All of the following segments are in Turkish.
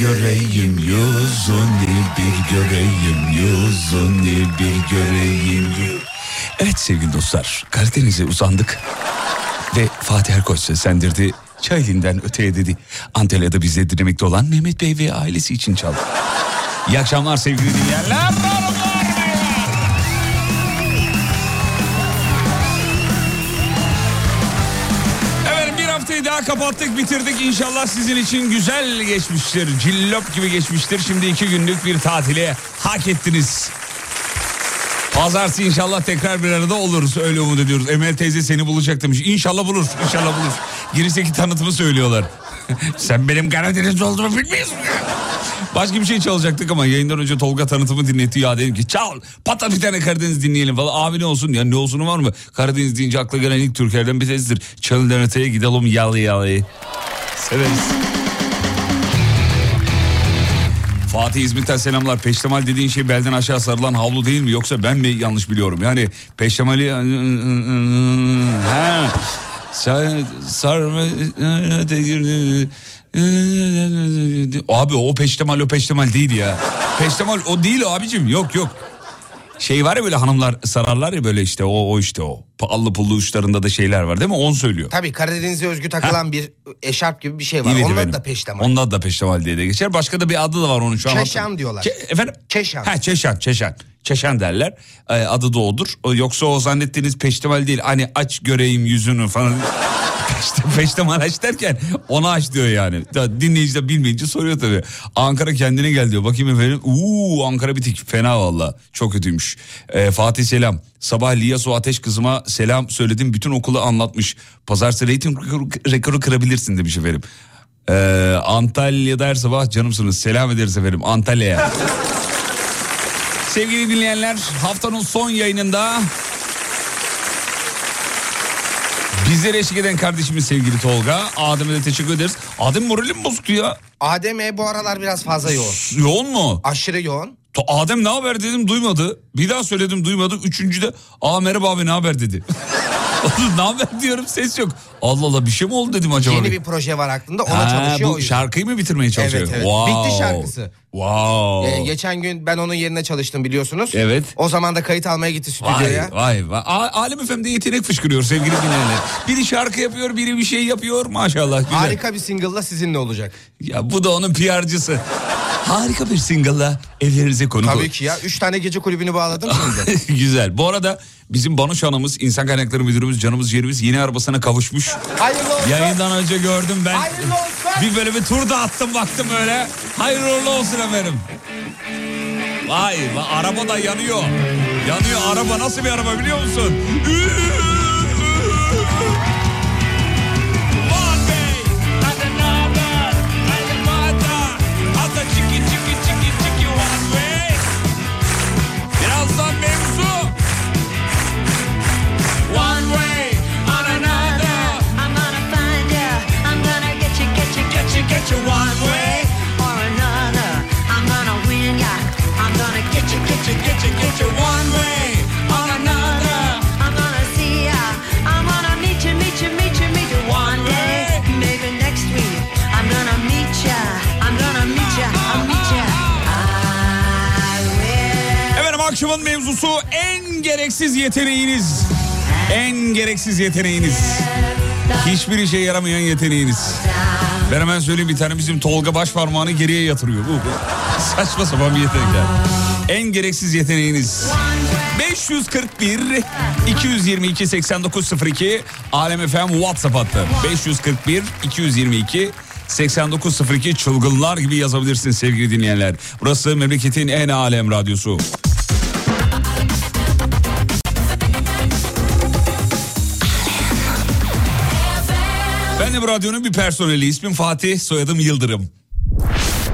göreyim yüzünü bir göreyim yüzünü bir göreyim Evet sevgili dostlar Karadeniz'e uzandık ve Fatih Erkoç seslendirdi. Çayeli'nden öteye dedi. Antalya'da bizle dinlemekte olan Mehmet Bey ve ailesi için çaldı. İyi akşamlar sevgili dinleyenler. Kapattık bitirdik. İnşallah sizin için güzel geçmiştir. Cillop gibi geçmiştir. Şimdi iki günlük bir tatile hak ettiniz. Pazartesi inşallah tekrar bir arada oluruz. Öyle umut ediyoruz. Emel teyze seni bulacak demiş. İnşallah bulur. İnşallah bulur. Girişteki tanıtımı söylüyorlar. Sen benim Karadeniz'de olduğumu bilmiyorsun. Başka bir şey çalacaktık ama yayından önce Tolga tanıtımı dinletti ya dedim ki çal patla bir tane Karadeniz dinleyelim falan. Abi ne olsun ya ne olsunu var mı? Karadeniz deyince akla gelen ilk Türklerden bir tanesidir. Çalın öteye gidelim yalı yalı. Severiz. Fatih İzmit'ten selamlar. Peştemal dediğin şey belden aşağı sarılan havlu değil mi? Yoksa ben mi yanlış biliyorum? Yani peştemali... Ha. Sar, sarma... Abi o peştemal o peştemal değil ya. Peştemal o değil abicim yok yok. Şey var ya böyle hanımlar sararlar ya böyle işte o o işte o. Allı pullu uçlarında da şeyler var değil mi? Onu söylüyor. Tabii Karadeniz'e özgü takılan bir eşarp gibi bir şey var. Evet Onlar efendim. da peştemal. Onlar da peştemal diye de geçer. Başka da bir adı da var onun şu an. Çeşan diyorlar. Çe- efendim? Çeşan. Ha çeşan çeşan. Çeşan derler. Ee, adı da odur. Yoksa o zannettiğiniz peştemal değil. Hani aç göreyim yüzünü falan. Peşte, peştemal aç derken onu aç diyor yani. Dinleyici de bilmeyince soruyor tabii. Ankara kendine gel diyor. Bakayım efendim. Uuu Ankara bitik. Fena valla. Çok kötüymüş. Ee, Fatih selam. Sabah Liyasu Ateş kızıma selam söyledim. Bütün okulu anlatmış. Pazartesi reyting rekoru kırabilirsin demiş efendim. Ee, Antalya'da her sabah canımsınız. Selam ederiz efendim Antalya'ya. Sevgili dinleyenler haftanın son yayınında bizlere eşlik eden kardeşimiz sevgili Tolga. Adem'e de teşekkür ederiz. Adem moralim bozuktu ya. Adem E bu aralar biraz fazla yoğun. Yoğun mu? Aşırı yoğun. Adem ne haber dedim duymadı. Bir daha söyledim duymadı. Üçüncüde aa merhaba abi ne haber dedi. Oğlum ne haber diyorum ses yok. Allah Allah bir şey mi oldu dedim acaba. Yeni bir proje var aklında ona Ha, çalışıyor. bu şarkıyı mı bitirmeye çalışıyor? Evet, evet. Wow. Bitti şarkısı. Wow. Ee, geçen gün ben onun yerine çalıştım biliyorsunuz. Evet. O zaman da kayıt almaya gitti Vay stüdyoya. vay vay. A- Alem FM'de yetenek fışkırıyor sevgili dinleyenler. Biri şarkı yapıyor, biri bir şey yapıyor maşallah. Güzel. Harika bir single'la sizinle olacak. Ya bu da onun PR'cısı. Harika bir single'la evlerinize konuk Tabii ki ya. Üç tane gece kulübünü bağladım şimdi. Güzel. Bu arada bizim Banuş Hanımız, İnsan Kaynakları Müdürümüz, canımız ciğerimiz yeni arabasına kavuşmuş. Hayırlı olsun. Yayından önce gördüm ben. Hayırlı olsun. Bir böyle bir tur da attım baktım öyle. Hayırlı uğurlu olsun efendim. Vay, vay araba da yanıyor. Yanıyor araba nasıl bir araba biliyor musun? One akşamın mevzusu en gereksiz yeteneğiniz. En gereksiz yeteneğiniz. Hiçbir işe yaramayan yeteneğiniz. Ben hemen söyleyeyim bir tane bizim Tolga baş parmağını geriye yatırıyor. Bu, bu. Saçma sapan bir yetenek yani. En gereksiz yeteneğiniz. 541 222 8902 Alem FM WhatsApp hattı. 541 222 8902 çılgınlar gibi yazabilirsiniz sevgili dinleyenler. Burası memleketin en alem radyosu. Ben de bu radyonun bir personeli. İsmim Fatih, soyadım Yıldırım.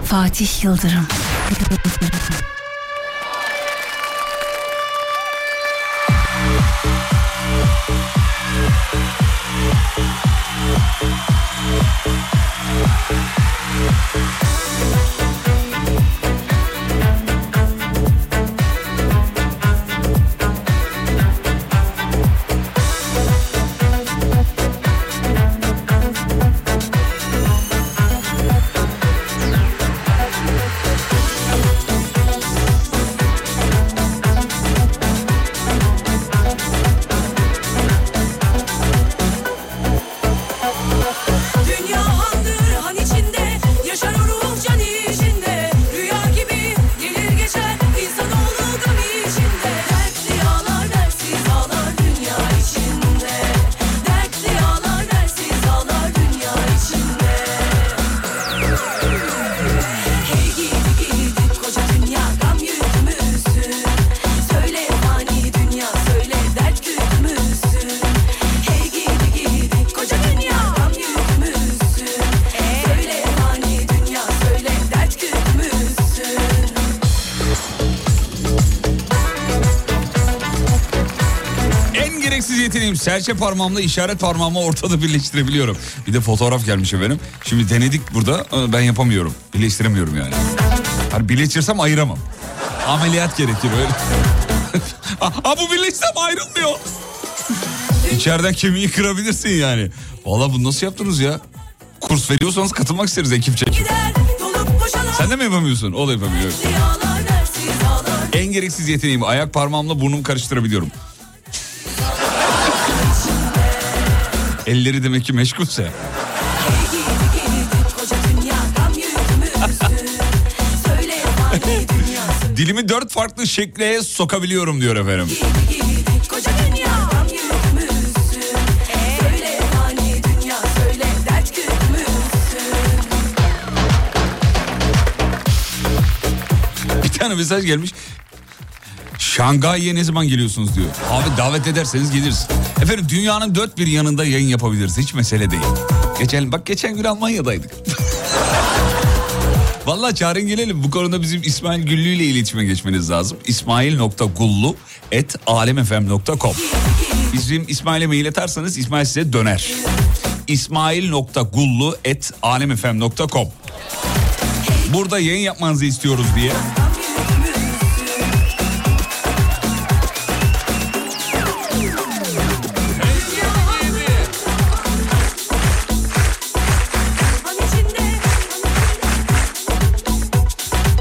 Fatih Yıldırım. Dünya serçe parmağımla işaret parmağımı ortada birleştirebiliyorum. Bir de fotoğraf gelmiş efendim. Şimdi denedik burada ben yapamıyorum. Birleştiremiyorum yani. Hani birleştirsem ayıramam. Ameliyat gerekir öyle. ha bu birleşsem ayrılmıyor. İçeriden kemiği kırabilirsin yani. Valla bunu nasıl yaptınız ya? Kurs veriyorsanız katılmak isteriz ekip çekip. Gider dolup boşalan Sen de mi yapamıyorsun? O da yapamıyor. En gereksiz yeteneğim ayak parmağımla burnumu karıştırabiliyorum. Elleri demek ki meşgulse. Dilimi dört farklı şekle sokabiliyorum diyor efendim. Bir tane mesaj gelmiş. Şangay'a ne zaman geliyorsunuz diyor. Abi davet ederseniz geliriz. Efendim dünyanın dört bir yanında yayın yapabiliriz. Hiç mesele değil. Geçen bak geçen gün Almanya'daydık. Vallahi çağırın gelelim. Bu konuda bizim İsmail Güllü ile iletişime geçmeniz lazım. İsmail.gullu et alemfm.com Bizim İsmail'e mail atarsanız İsmail size döner. İsmail.gullu et alemfm.com Burada yayın yapmanızı istiyoruz diye.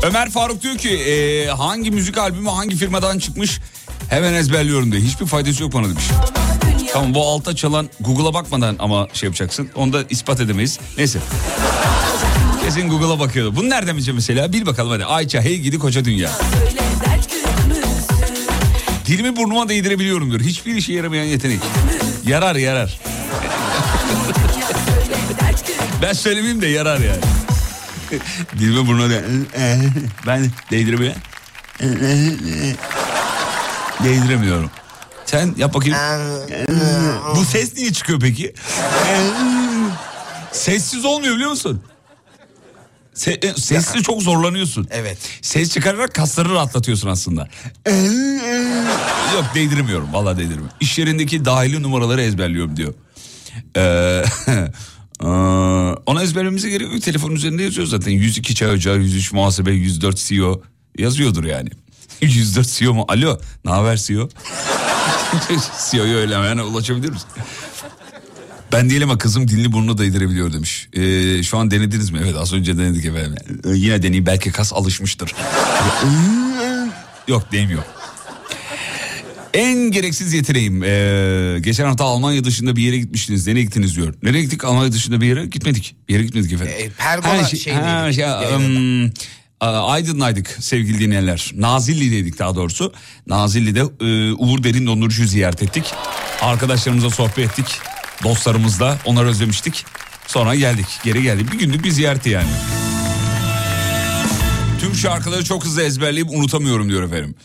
Ömer Faruk diyor ki e, hangi müzik albümü hangi firmadan çıkmış hemen ezberliyorum diye. Hiçbir faydası yok bana demiş. Tamam bu alta çalan Google'a bakmadan ama şey yapacaksın. Onu da ispat edemeyiz. Neyse. Kesin Google'a bakıyordu. Bunu nereden bileceğim mesela? Bil bakalım hadi. Ayça hey gidi koca dünya. Dilimi burnuma değdirebiliyorum diyor. Hiçbir işe yaramayan yetenek. Yarar yarar. Ben söylemeyeyim de yarar yani. Dilimi burnuma de... Ben değdiremiyorum. Değdiremiyorum. Sen yap bakayım. Bu ses niye çıkıyor peki? Sessiz olmuyor biliyor musun? Se- e, sesli çok zorlanıyorsun. Evet. Ses çıkararak kasları rahatlatıyorsun aslında. Yok değdiremiyorum. Vallahi değdiremiyorum. İş yerindeki dahili numaraları ezberliyorum diyor. Ee, ee, ona ezberlememize gerek yok. Telefonun üzerinde yazıyor zaten. 102 çay ocağı, 103 muhasebe, 104 CEO yazıyordur yani. 104 CEO mu? Alo, ne haber CEO? CEO'ya öyle hemen ulaşabilir misin? Ben değilim ama kızım dilini burnuna değdirebiliyor demiş. Ee, şu an denediniz mi? Evet az önce denedik efendim. Ee, yine deneyim belki kas alışmıştır. Yok değmiyor. En gereksiz yeteneğim. Ee, geçen hafta Almanya dışında bir yere gitmiştiniz. Nereye gittiniz diyor. Nereye gittik? Almanya dışında bir yere gitmedik. Bir yere gitmedik efendim. E, Pergola Ha, şey şey, Yayınında. ım, a- Aydın'daydık sevgili dinleyenler. Nazilli'deydik daha doğrusu. Nazilli'de e, Uğur Derin Dondurucu'yu ziyaret ettik. Arkadaşlarımıza sohbet ettik. Dostlarımızla onları özlemiştik. Sonra geldik geri geldik. Bir günlük bir ziyareti yani. Tüm şarkıları çok hızlı ezberleyip unutamıyorum diyor efendim.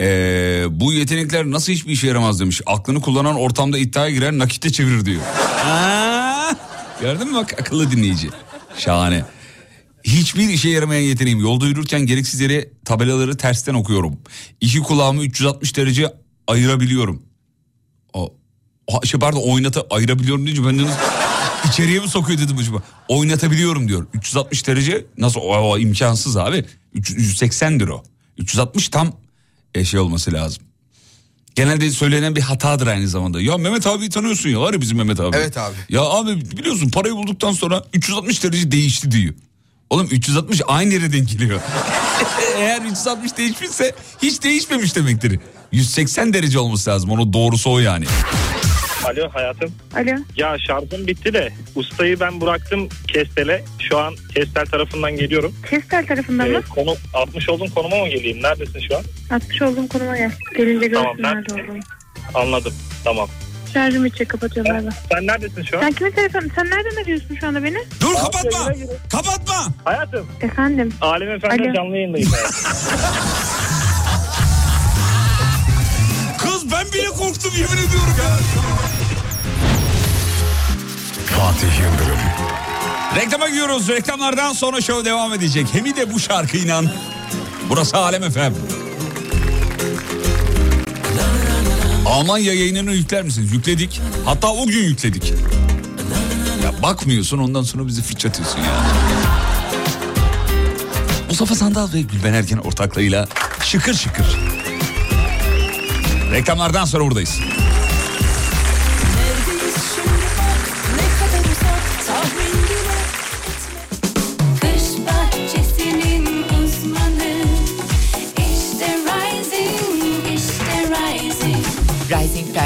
Ee, bu yetenekler nasıl hiçbir işe yaramaz demiş. Aklını kullanan ortamda iddiaya girer nakitte çevirir diyor. Aa, gördün mü bak akıllı dinleyici. Şahane. Hiçbir işe yaramayan yeteneğim. Yolda yürürken gereksiz yere tabelaları tersten okuyorum. İki kulağımı 360 derece ayırabiliyorum. O, şey pardon oynata ayırabiliyorum deyince ben de İçeriye mi sokuyor dedim acaba. Oynatabiliyorum diyor. 360 derece nasıl o, o imkansız abi. 380'dir o. 360 tam e, şey olması lazım. Genelde söylenen bir hatadır aynı zamanda. Ya Mehmet abi tanıyorsun ya var ya bizim Mehmet abi. Evet abi. Ya abi biliyorsun parayı bulduktan sonra 360 derece değişti diyor. Oğlum 360 aynı yere denk geliyor. Eğer 360 değişmişse hiç değişmemiş demektir. 180 derece olması lazım. Onun doğrusu o yani. Alo hayatım. Alo. Ya şarjım bitti de ustayı ben bıraktım Kestel'e. Şu an Kestel tarafından geliyorum. Kestel tarafından Ee, mı? konu, 60 olduğum konuma mı geleyim? Neredesin şu an? 60 olduğum konuma gel. Gelince Tamam, görsün ben- nerede olduğumu. Anladım. Tamam. Şarjım içecek kapatıyorum galiba. Sen neredesin şu an? Sen kimin telefonu? Sen nereden arıyorsun şu anda beni? Dur Abi, kapatma. yayına giriyorum. Kapatma. Hayatım. Efendim. Alem Efendi'de Alo. canlı yayındayım. Kız ben bile korktum yemin ediyorum ya. Fatih Yıldırım Reklama gidiyoruz. Reklamlardan sonra show devam edecek. Hem de bu şarkıyla. Burası Alem Efem. Almanya yayınını yükler misiniz? Yükledik. Hatta o gün yükledik. Ya bakmıyorsun ondan sonra bizi fırçatıyorsun ya. Mustafa Sandal ve Gülben Ergen ortaklığıyla şıkır şıkır. Reklamlardan sonra buradayız.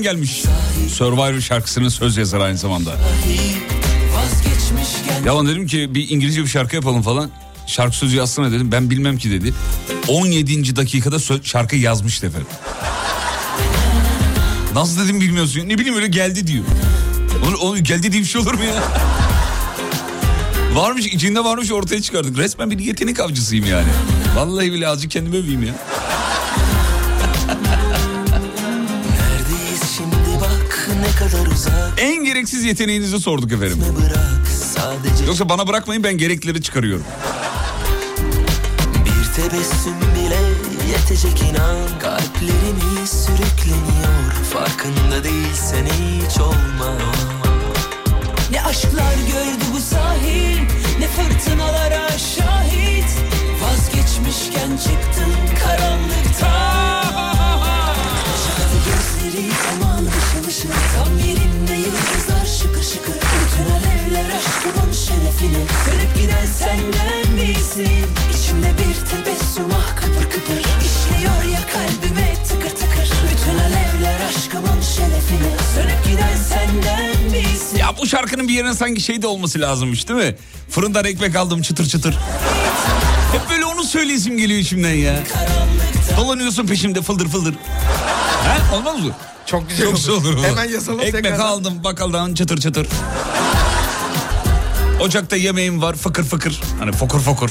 Öğretmen gelmiş. Survivor şarkısının söz yazarı aynı zamanda. Vazgeçmişken Ya ben dedim ki bir İngilizce bir şarkı yapalım falan. Şarkı sözü yazsana dedim. Ben bilmem ki dedi. 17. dakikada şarkı yazmıştı efendim. Nasıl dedim bilmiyorsun. Ne bileyim öyle geldi diyor. Onun, onun geldi diye bir şey olur mu ya? Varmış içinde varmış ortaya çıkardık. Resmen bir yetenek avcısıyım yani. Vallahi bile azıcık kendimi öveyim ya. Gereksiz yeteneğinizi sorduk efendim. Yoksa bana bırakmayın ben gerekleri çıkarıyorum. Bir tebessüm bile yetecek inan. Kalplerimiz sürükleniyor. Farkında değilsen hiç olma. Ne aşklar gördü bu sahil Ne fırtınalara şahit. Vazgeçmişken çıktın karanlıktan Çakalı gözleri aman ışıl ışıl Tam yerinde yıldızlar şıkır şıkır Bütün alevler aşkımın şerefine Sönüp giden senden misin? İçimde bir tebessüm ah kıpır kıpır İşliyor ya kalbime tıkır tıkır Bütün alevler aşkımın şerefine Sönüp giden senden misin? Ya bu şarkının bir yerine sanki şey de olması lazımmış değil mi? Fırından ekmek aldım çıtır çıtır. Hep böyle onu söyleyesim geliyor içimden ya. Dolanıyorsun peşimde fıldır fıldır. He? Olmaz mı? Çok güzel Çok güzel olur. Hemen yazalım Ekmek tekrardan. aldım bakkaldan çıtır çıtır. Ocakta yemeğim var fıkır fıkır. Hani fokur fokur.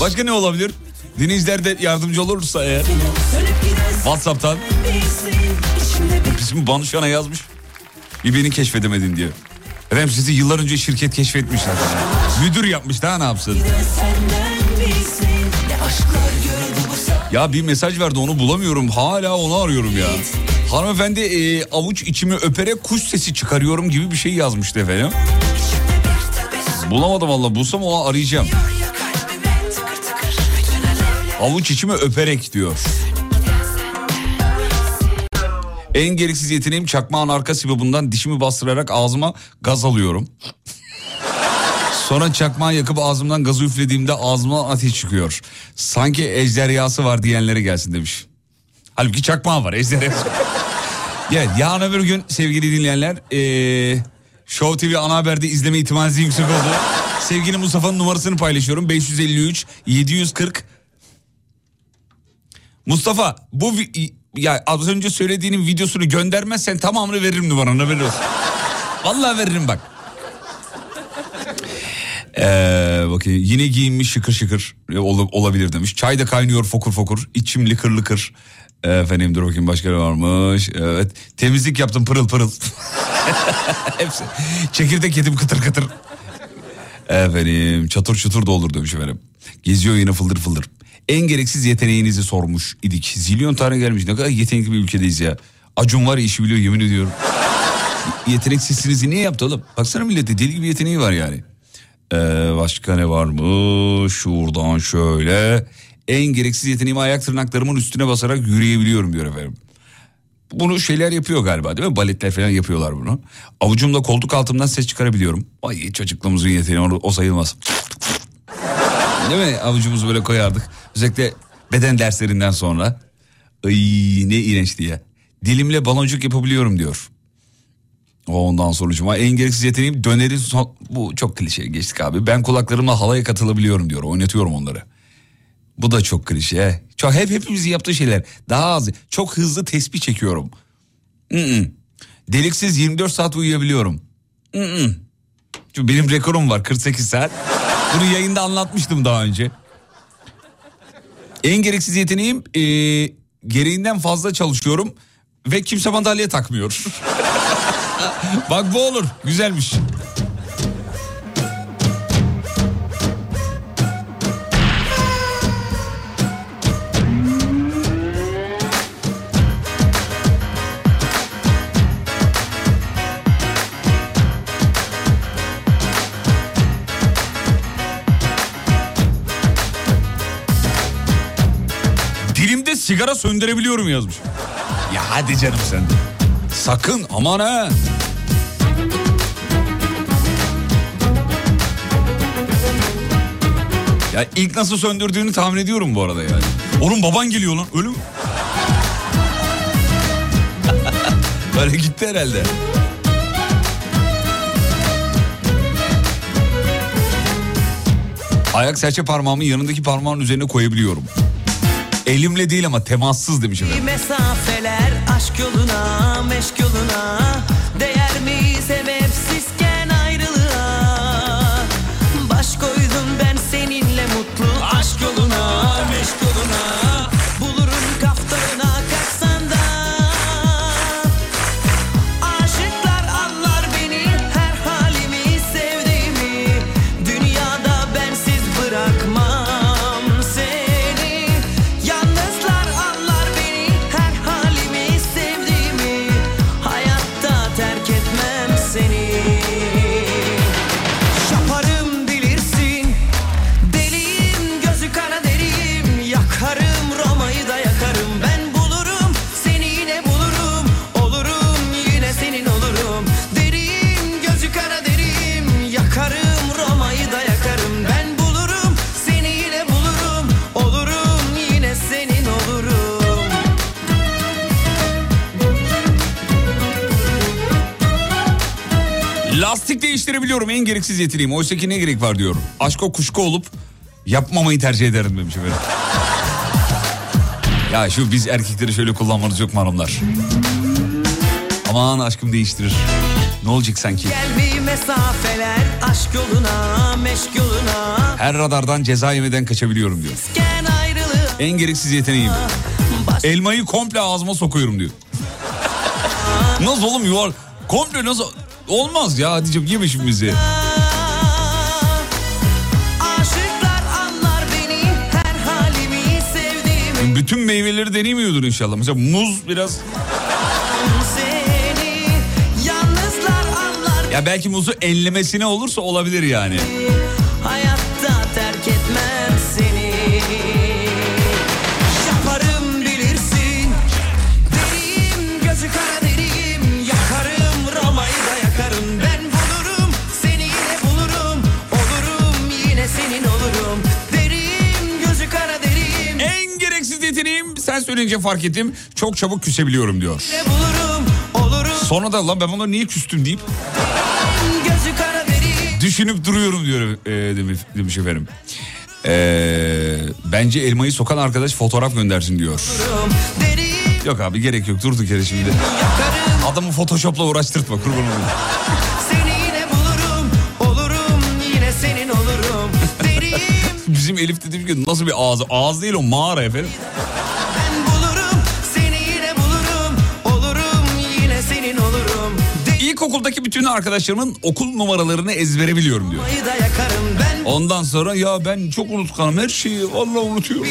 Başka ne olabilir? Dinleyiciler de yardımcı olursa eğer. Whatsapp'tan. bir Bizim Banu Şan'a yazmış. Bir beni keşfedemedin diye. Efendim sizi yıllar önce şirket keşfetmişler. Müdür yapmış daha ne yapsın? Ya bir mesaj verdi onu bulamıyorum. Hala onu arıyorum ya. Hanımefendi e, avuç içimi öperek kuş sesi çıkarıyorum gibi bir şey yazmıştı efendim. Bulamadım valla bulsam onu arayacağım. Avuç içimi öperek diyor. En gereksiz yeteneğim çakmağın arka sibabından dişimi bastırarak ağzıma gaz alıyorum. Sonra çakmağı yakıp ağzımdan gazı üflediğimde ağzıma ateş çıkıyor. Sanki ejderhası var diyenlere gelsin demiş. Halbuki çakmağı var ejderhası. evet yarın öbür gün sevgili dinleyenler ee, Show TV ana haberde izleme ihtimaliniz yüksek oldu. Sevgili Mustafa'nın numarasını paylaşıyorum. 553 740 Mustafa bu ya az önce söylediğinin videosunu göndermezsen tamamını veririm numaranı haberin olsun. Vallahi veririm bak. Ee, bakayım yine giyinmiş şıkır şıkır ol- olabilir demiş. Çay da kaynıyor fokur fokur. İçim lıkır lıkır. Ee, Efendim dur bakayım başka ne varmış. Evet temizlik yaptım pırıl pırıl. Hepsi. Çekirdek yedim kıtır kıtır. Efendim çatır çutur doldur demiş efendim. Geziyor yine fıldır fıldır. En gereksiz yeteneğinizi sormuş idik. Zilyon tane gelmiş. Ne kadar yetenekli bir ülkedeyiz ya. Acun var ya işi biliyor yemin ediyorum. Yeteneksizsinizi niye yaptı oğlum? Baksana millete deli gibi yeteneği var yani. Ee, başka ne var mı? Şuradan şöyle. En gereksiz yeteneğimi ayak tırnaklarımın üstüne basarak yürüyebiliyorum diyor efendim. Bunu şeyler yapıyor galiba değil mi? Baletler falan yapıyorlar bunu. Avucumla koltuk altımdan ses çıkarabiliyorum. Ay çocukluğumuzun yeteneği o, o sayılmaz. Değil mi? Avucumuzu böyle koyardık. Özellikle beden derslerinden sonra. Ay ne iğrençti ya. Dilimle baloncuk yapabiliyorum diyor. Ondan sonucuma en gereksiz yeteneğim döneri. Bu çok klişe geçtik abi. Ben kulaklarımla halaya katılabiliyorum diyor. Oynatıyorum onları. Bu da çok klişe. Çok hep hepimizin yaptığı şeyler. Daha az. Çok hızlı tespih çekiyorum. Mm-mm. Deliksiz 24 saat uyuyabiliyorum. Mm-mm. Çünkü benim rekorum var 48 saat. Bunu yayında anlatmıştım daha önce. En gereksiz yeteneğim ee, gereğinden fazla çalışıyorum ve kimse madalya takmıyor. Bak bu olur. Güzelmiş. Dilimde sigara söndürebiliyorum yazmış. Ya hadi canım sen de. Sakın aman ha. Ya ilk nasıl söndürdüğünü tahmin ediyorum bu arada yani. Oğlum baban geliyor lan ölüm. Böyle gitti herhalde. Ayak serçe parmağımı yanındaki parmağın üzerine koyabiliyorum. Elimle değil ama temassız demiş efendim. Mesafeler aşk yoluna, meşk yoluna Değer mi sebepsizken Lastik değiştirebiliyorum en gereksiz yeteneğim. Oysa ki ne gerek var diyor. Aşka kuşku olup yapmamayı tercih ederim demiş efendim. Ya şu biz erkekleri şöyle kullanmanız yok mu hanımlar? Aman aşkım değiştirir. Ne olacak sanki? Mesafeler aşk yoluna meşk yoluna Her radardan ceza yemeden kaçabiliyorum diyor. En gereksiz yeteneğim. baş Elmayı komple ağzıma sokuyorum diyor. nasıl oğlum yuvar? Komple nasıl? Olmaz ya Hatice'm yeme şimdi bizi. Bütün meyveleri deneyemiyordur inşallah. Mesela muz biraz... seni Ya belki muzu enlemesine olursa olabilir yani. Söyleyince fark ettim. Çok çabuk küsebiliyorum diyor. Sonra da lan ben buna niye küstüm deyip düşünüp duruyorum diyor e, demiş, demiş efendim. E, bence elmayı sokan arkadaş fotoğraf göndersin diyor. Yok abi gerek yok durduk yere şimdi. Adamı photoshopla uğraştırtma kurban olayım. Seni yine bulurum Olurum yine senin olurum Deriyim Bizim Elif dediğim gibi nasıl bir ağız? Ağız değil o mağara efendim. İlkokuldaki bütün arkadaşlarımın okul numaralarını ezbere biliyorum diyor. Ondan sonra ya ben çok unutkanım her şeyi vallahi unutuyorum.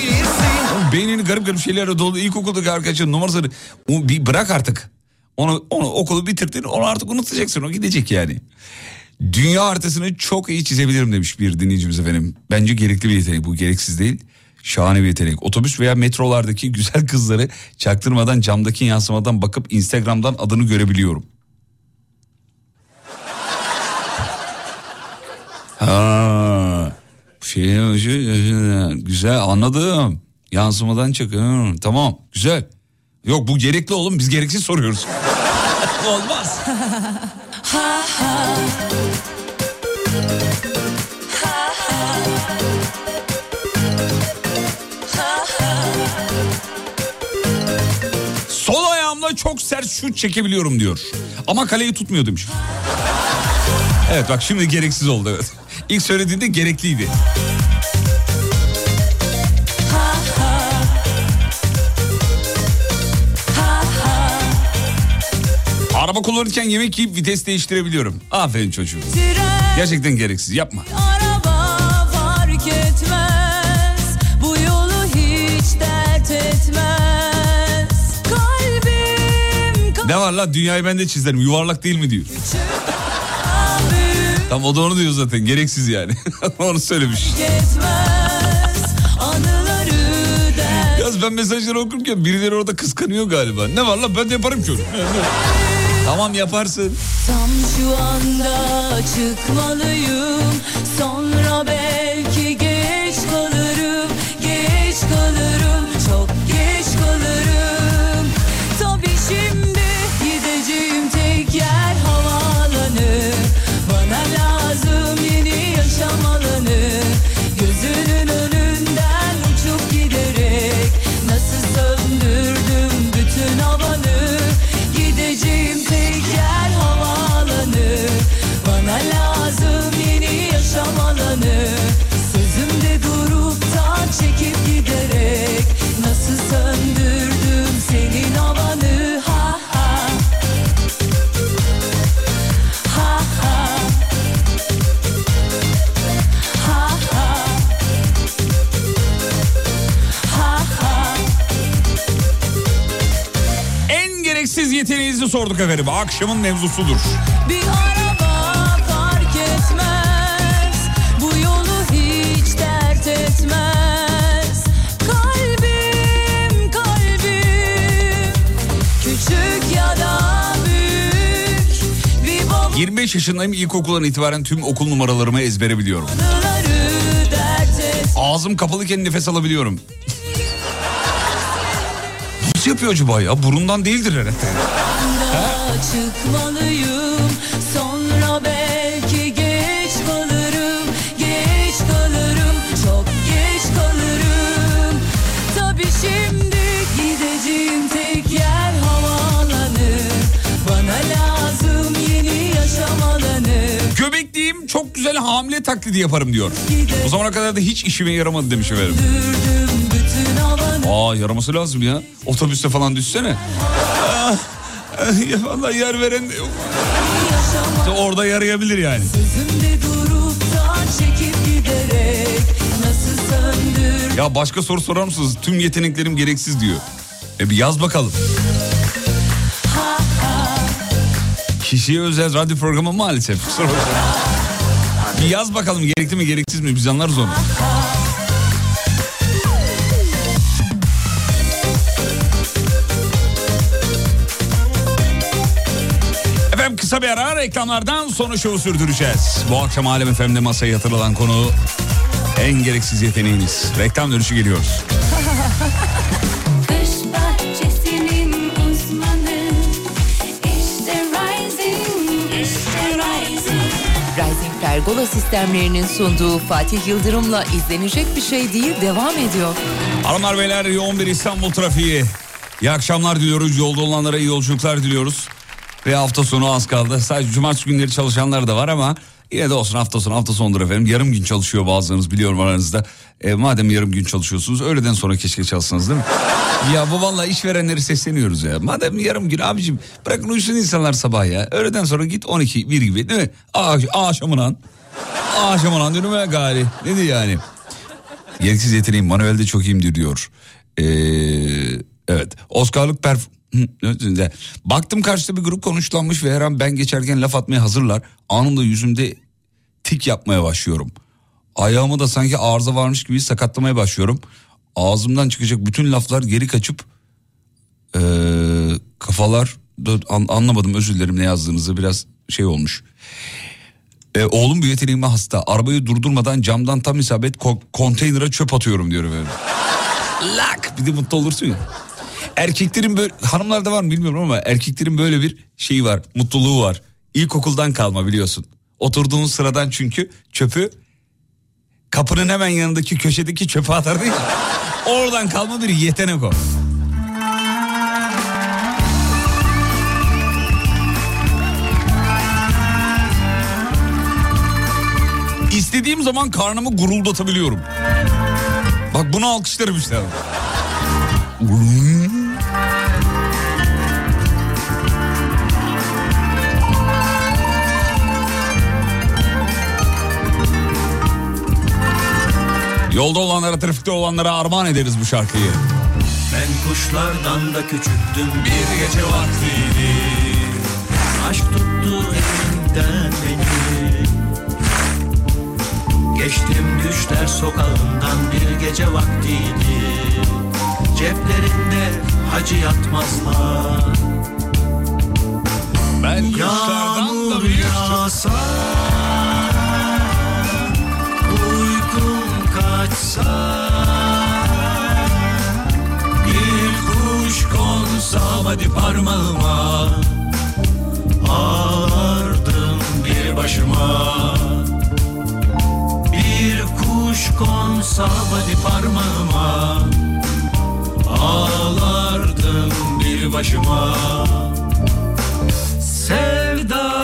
Beynini garip garip şeylerle dolu ilkokuldaki arkadaşların numarasını bir bırak artık. Onu, onu okulu bitirdin onu artık unutacaksın o gidecek yani. Dünya haritasını çok iyi çizebilirim demiş bir dinleyicimiz efendim. Bence gerekli bir yetenek bu gereksiz değil. Şahane bir yetenek. Otobüs veya metrolardaki güzel kızları çaktırmadan camdaki yansımadan bakıp Instagram'dan adını görebiliyorum. Ha, şey, güzel anladım. Yansımadan çık. Hı, tamam güzel. Yok bu gerekli oğlum biz gereksiz soruyoruz. Olmaz. Sol ayağımla çok sert şut çekebiliyorum diyor. Ama kaleyi tutmuyor demiş. Evet bak şimdi gereksiz oldu evet. İlk söylediğinde gerekliydi. Araba kullanırken yemek yiyip vites değiştirebiliyorum. Aferin çocuğum. Gerçekten gereksiz yapma. Etmez Bu yolu hiç dert etmez Kalbim Ne var la dünyayı ben de çizerim yuvarlak değil mi diyor. Tam o da onu diyor zaten gereksiz yani. onu söylemiş. Yaz ben mesajları okurken birileri orada kıskanıyor galiba. Ne var la ben de yaparım ki onu. tamam yaparsın. Tam şu anda çıkmalıyım yeteneğinizi sorduk efendim. Akşamın mevzusudur. Bir araba fark etmez Bu yolu hiç dert etmez Kalbim kalbim Küçük ya da büyük Bir baba 25 yaşındayım ilkokuldan itibaren tüm okul numaralarımı ezbere biliyorum. Ağzım kapalıyken nefes alabiliyorum. Nasıl yapıyor acaba ya? Burundan değildir herhalde. Çıkmalıyım Sonra belki geç kalırım Geç kalırım Çok geç kalırım Tabii şimdi gideceğim tek yer havaalanı Bana lazım yeni yaşam alanı Göbekliyim çok güzel hamile taklidi yaparım diyor. O zamana kadar da hiç işime yaramadı demiş efendim. Dürdüm Aa yaraması lazım ya. Otobüste falan düşsene. Ah, ah, ya vallahi yer veren de yok. İşte orada yarayabilir yani. Ya başka soru sorar mısınız? Tüm yeteneklerim gereksiz diyor. E bir yaz bakalım. Kişiye özel radyo programı maalesef. Bir yaz bakalım gerekli mi gereksiz mi biz anlarız onu. Kısa bir ara reklamlardan sonra şovu sürdüreceğiz. Bu akşam Alem FM'de masaya yatırılan konu en gereksiz yeteneğiniz. Reklam dönüşü geliyoruz. Uzmanı İşte Rising, işte Rising Rising Pergola sistemlerinin sunduğu Fatih Yıldırım'la izlenecek bir şey değil devam ediyor. Hanımlar beyler yoğun bir İstanbul trafiği. İyi akşamlar diliyoruz. Yolda olanlara iyi yolculuklar diliyoruz. Ve hafta sonu az kaldı. Sadece cumartesi günleri çalışanlar da var ama yine de olsun hafta sonu hafta sonudur efendim. Yarım gün çalışıyor bazılarınız biliyorum aranızda. E, madem yarım gün çalışıyorsunuz öğleden sonra keşke çalışsanız değil mi? ya bu vallahi işverenleri sesleniyoruz ya. Madem yarım gün abicim bırakın uyusun insanlar sabah ya. Öğleden sonra git 12 1 gibi değil mi? Aa, akşamından. Akşamından dönüme gari. Nedir yani? Gereksiz yeteneğim manuelde çok iyiyimdir diyor. Ee, evet. Oscar'lık perf... Ne- Baktım karşıda bir grup konuşlanmış ve her an ben geçerken laf atmaya hazırlar. Anında yüzümde tik yapmaya başlıyorum. Ayağımı da sanki arıza varmış gibi sakatlamaya başlıyorum. Ağzımdan çıkacak bütün laflar geri kaçıp ee, kafalar an- anlamadım özür dilerim ne yazdığınızı biraz şey olmuş. E, oğlum bu yeteneğime hasta. Arabayı durdurmadan camdan tam isabet ko- konteynere çöp atıyorum diyor efendim. Lak bir de mutlu olursun ya. Erkeklerin böyle hanımlarda var mı bilmiyorum ama erkeklerin böyle bir şeyi var mutluluğu var. İlkokuldan kalma biliyorsun. Oturduğun sıradan çünkü çöpü kapının hemen yanındaki köşedeki çöpe atardın ya. Oradan kalma bir yetenek o. İstediğim zaman karnımı guruldatabiliyorum. Bak bunu alkışlarım işte. Yolda olanlara, trafikte olanlara armağan ederiz bu şarkıyı. Ben kuşlardan da küçüktüm Bir gece vaktiydi. Aşk tuttu elimden beni Geçtim düşler sokağından bir gece vaktiydi Ceplerinde hacı yatmazlar Ben kuşlardan da Yağmur kaçsa Bir kuş konsa hadi parmağıma Ağlardım bir başıma Bir kuş konsa hadi parmağıma Ağlardım bir başıma Sevda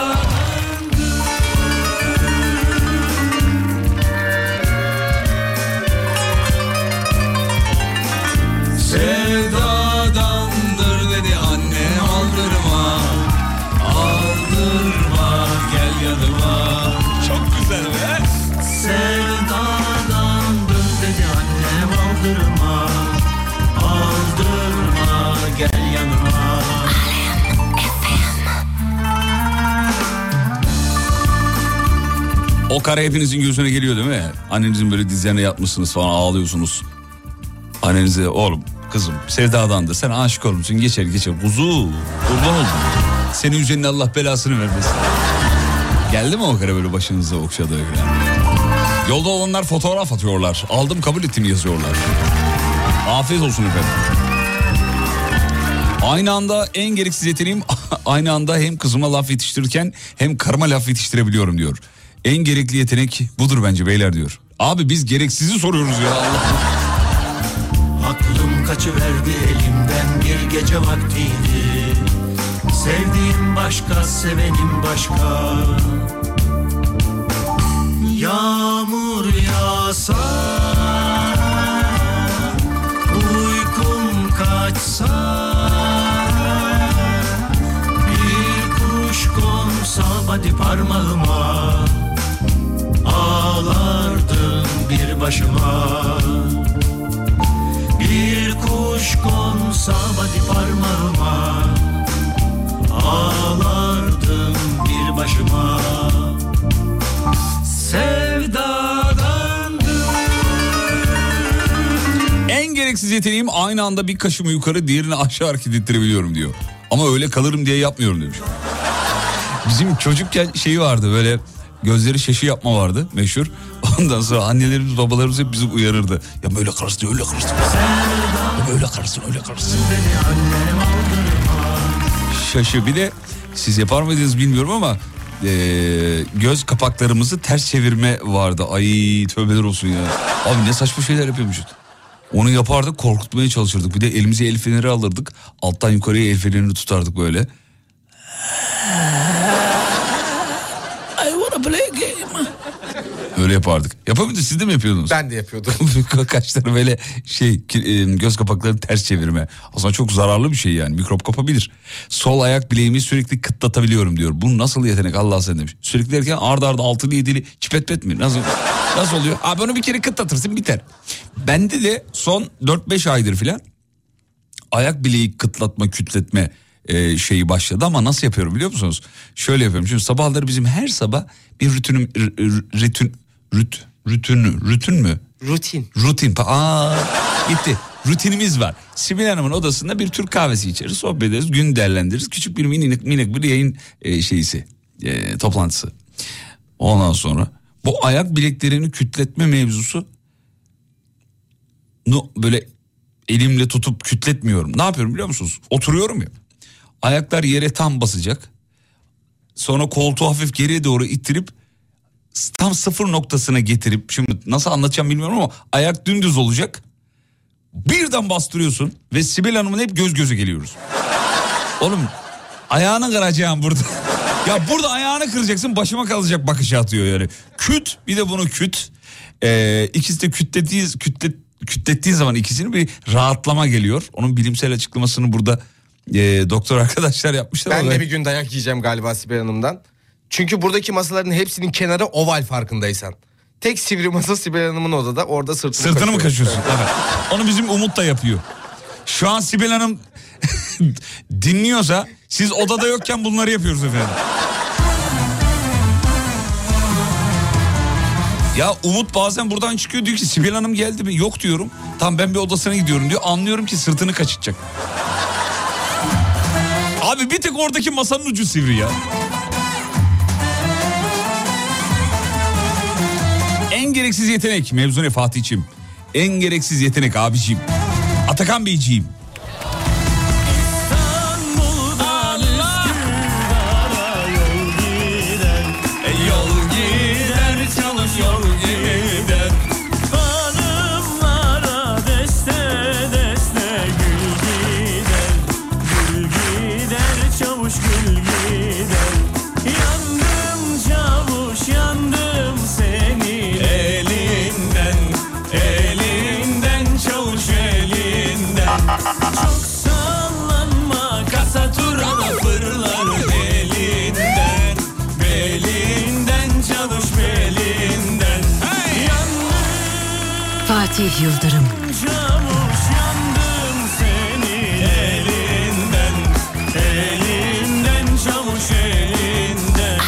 O kare hepinizin gözüne geliyor değil mi? Annenizin böyle dizlerine yatmışsınız falan ağlıyorsunuz. Annenize oğlum kızım sevdadandır sen aşık olmuşsun geçer geçer kuzu kurban oldum. Senin üzerine Allah belasını vermesin. Geldi mi o kare böyle başınıza okşadı falan. Yolda olanlar fotoğraf atıyorlar. Aldım kabul ettim yazıyorlar. Afiyet olsun efendim. Aynı anda en gereksiz yeteneğim aynı anda hem kızıma laf yetiştirirken hem karıma laf yetiştirebiliyorum diyor. En gerekli yetenek budur bence beyler diyor. Abi biz gereksizi soruyoruz ya Allah. Aklım kaçıverdi elimden bir gece vaktiydi Sevdiğim başka, sevenim başka Yağmur yağsa Uykum kaçsa Bir kuş konsa hadi parmağıma Ağlardım bir başıma Bir kuş konsa hadi parmağıma Ağlardım bir başıma En gereksiz yeteneğim aynı anda bir kaşımı yukarı diğerini aşağı hareket ettirebiliyorum diyor. Ama öyle kalırım diye yapmıyorum demiş. Bizim çocukken şeyi vardı böyle gözleri şaşı yapma vardı meşhur. Ondan sonra annelerimiz babalarımız hep bizi uyarırdı. Ya böyle kalırsın öyle kalırsın. Ya böyle kalırsın öyle kalırsın. Şaşı bir de siz yapar mıydınız bilmiyorum ama eee, göz kapaklarımızı ters çevirme vardı. Ay tövbeler olsun ya. Abi ne saçma şeyler yapıyormuşuz. Onu yapardık korkutmaya çalışırdık. Bir de elimize el feneri alırdık. Alttan yukarıya el fenerini tutardık böyle. Öyle yapardık. Yapamıyordunuz siz de mi yapıyordunuz? Ben de yapıyordum. Kaşları böyle şey e, göz kapaklarını ters çevirme. Aslında çok zararlı bir şey yani mikrop kapabilir. Sol ayak bileğimi sürekli kıtlatabiliyorum diyor. Bu nasıl yetenek Allah sen demiş. Sürekli derken arda arda altılı yedili çipet pet mi? Nasıl, nasıl oluyor? Abi onu bir kere kıtlatırsın biter. Bende de son 4-5 aydır filan ayak bileği kıtlatma kütletme e, şeyi başladı ama nasıl yapıyorum biliyor musunuz? Şöyle yapıyorum. Şimdi sabahları bizim her sabah bir rütünüm r- r- rütün rüt rütün rütün mü? Rutin. Rutin. Aa, gitti. Rutinimiz var. Sibel Hanım'ın odasında bir Türk kahvesi içeriz, sohbet ederiz, gün değerlendiririz. Küçük bir minik, minik bir yayın e, şeysi, e, toplantısı. Ondan sonra bu ayak bileklerini kütletme mevzusu no, böyle elimle tutup kütletmiyorum. Ne yapıyorum biliyor musunuz? Oturuyorum ya. Ayaklar yere tam basacak. Sonra koltuğu hafif geriye doğru ittirip tam sıfır noktasına getirip şimdi nasıl anlatacağım bilmiyorum ama ayak dümdüz olacak. Birden bastırıyorsun ve Sibel Hanım'ın hep göz göze geliyoruz. Oğlum ayağını kıracağım burada. ya burada ayağını kıracaksın başıma kalacak bakışı atıyor yani. Küt bir de bunu küt. Ee, ikisi de kütlediği, kütlet, kütlettiği zaman ikisini bir rahatlama geliyor. Onun bilimsel açıklamasını burada e, doktor arkadaşlar yapmışlar. Ben de bir gün dayak yiyeceğim galiba Sibel Hanım'dan. Çünkü buradaki masaların hepsinin kenarı oval farkındaysan. Tek sivri masa Sibel Hanım'ın odada orada sırtını Sırtını mı kaşıyor. kaşıyorsun? Evet. Onu bizim Umut da yapıyor. Şu an Sibel Hanım dinliyorsa siz odada yokken bunları yapıyoruz efendim. Ya Umut bazen buradan çıkıyor diyor ki Sibel Hanım geldi mi? Yok diyorum. Tamam ben bir odasına gidiyorum diyor. Anlıyorum ki sırtını kaçıracak. Abi bir tek oradaki masanın ucu sivri ya. En gereksiz yetenek mevzu ne Fatih'ciğim? En gereksiz yetenek abiciğim. Atakan Beyciğim. Fatih Yıldırım. çavuş yandım elinden Elinden çavuş elinden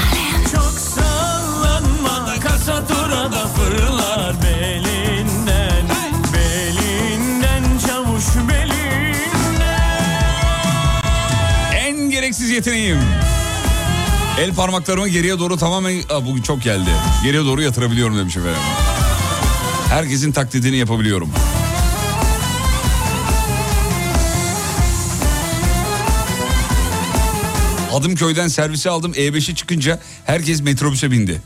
Çok sallanma kasa turada fırlar belinden Belinden çavuş belinden En gereksiz yeteneğim. El parmaklarımı geriye doğru tamamen... Aa, bugün çok geldi. Geriye doğru yatırabiliyorum demiş efendim. Herkesin taklidini yapabiliyorum. Adımköy'den servisi aldım. E5'e çıkınca herkes metrobüse bindi.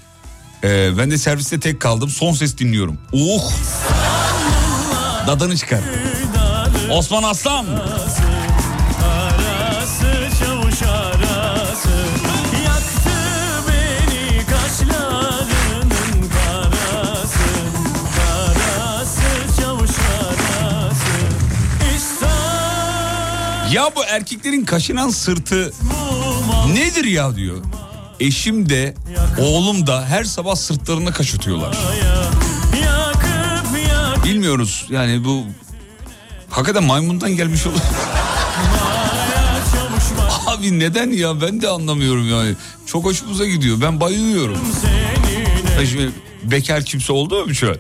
Ee, ben de serviste tek kaldım. Son ses dinliyorum. Uh! Dadını çıkar. Osman Aslan. Ya bu erkeklerin kaşınan sırtı nedir ya diyor. eşim de oğlum da her sabah sırtlarını kaşıtıyorlar. Bilmiyoruz yani bu hakikaten maymundan gelmiş olur. Abi neden ya ben de anlamıyorum yani. Çok hoşumuza gidiyor ben bayılıyorum. Ya Şimdi bekar kimse oldu mu şöyle?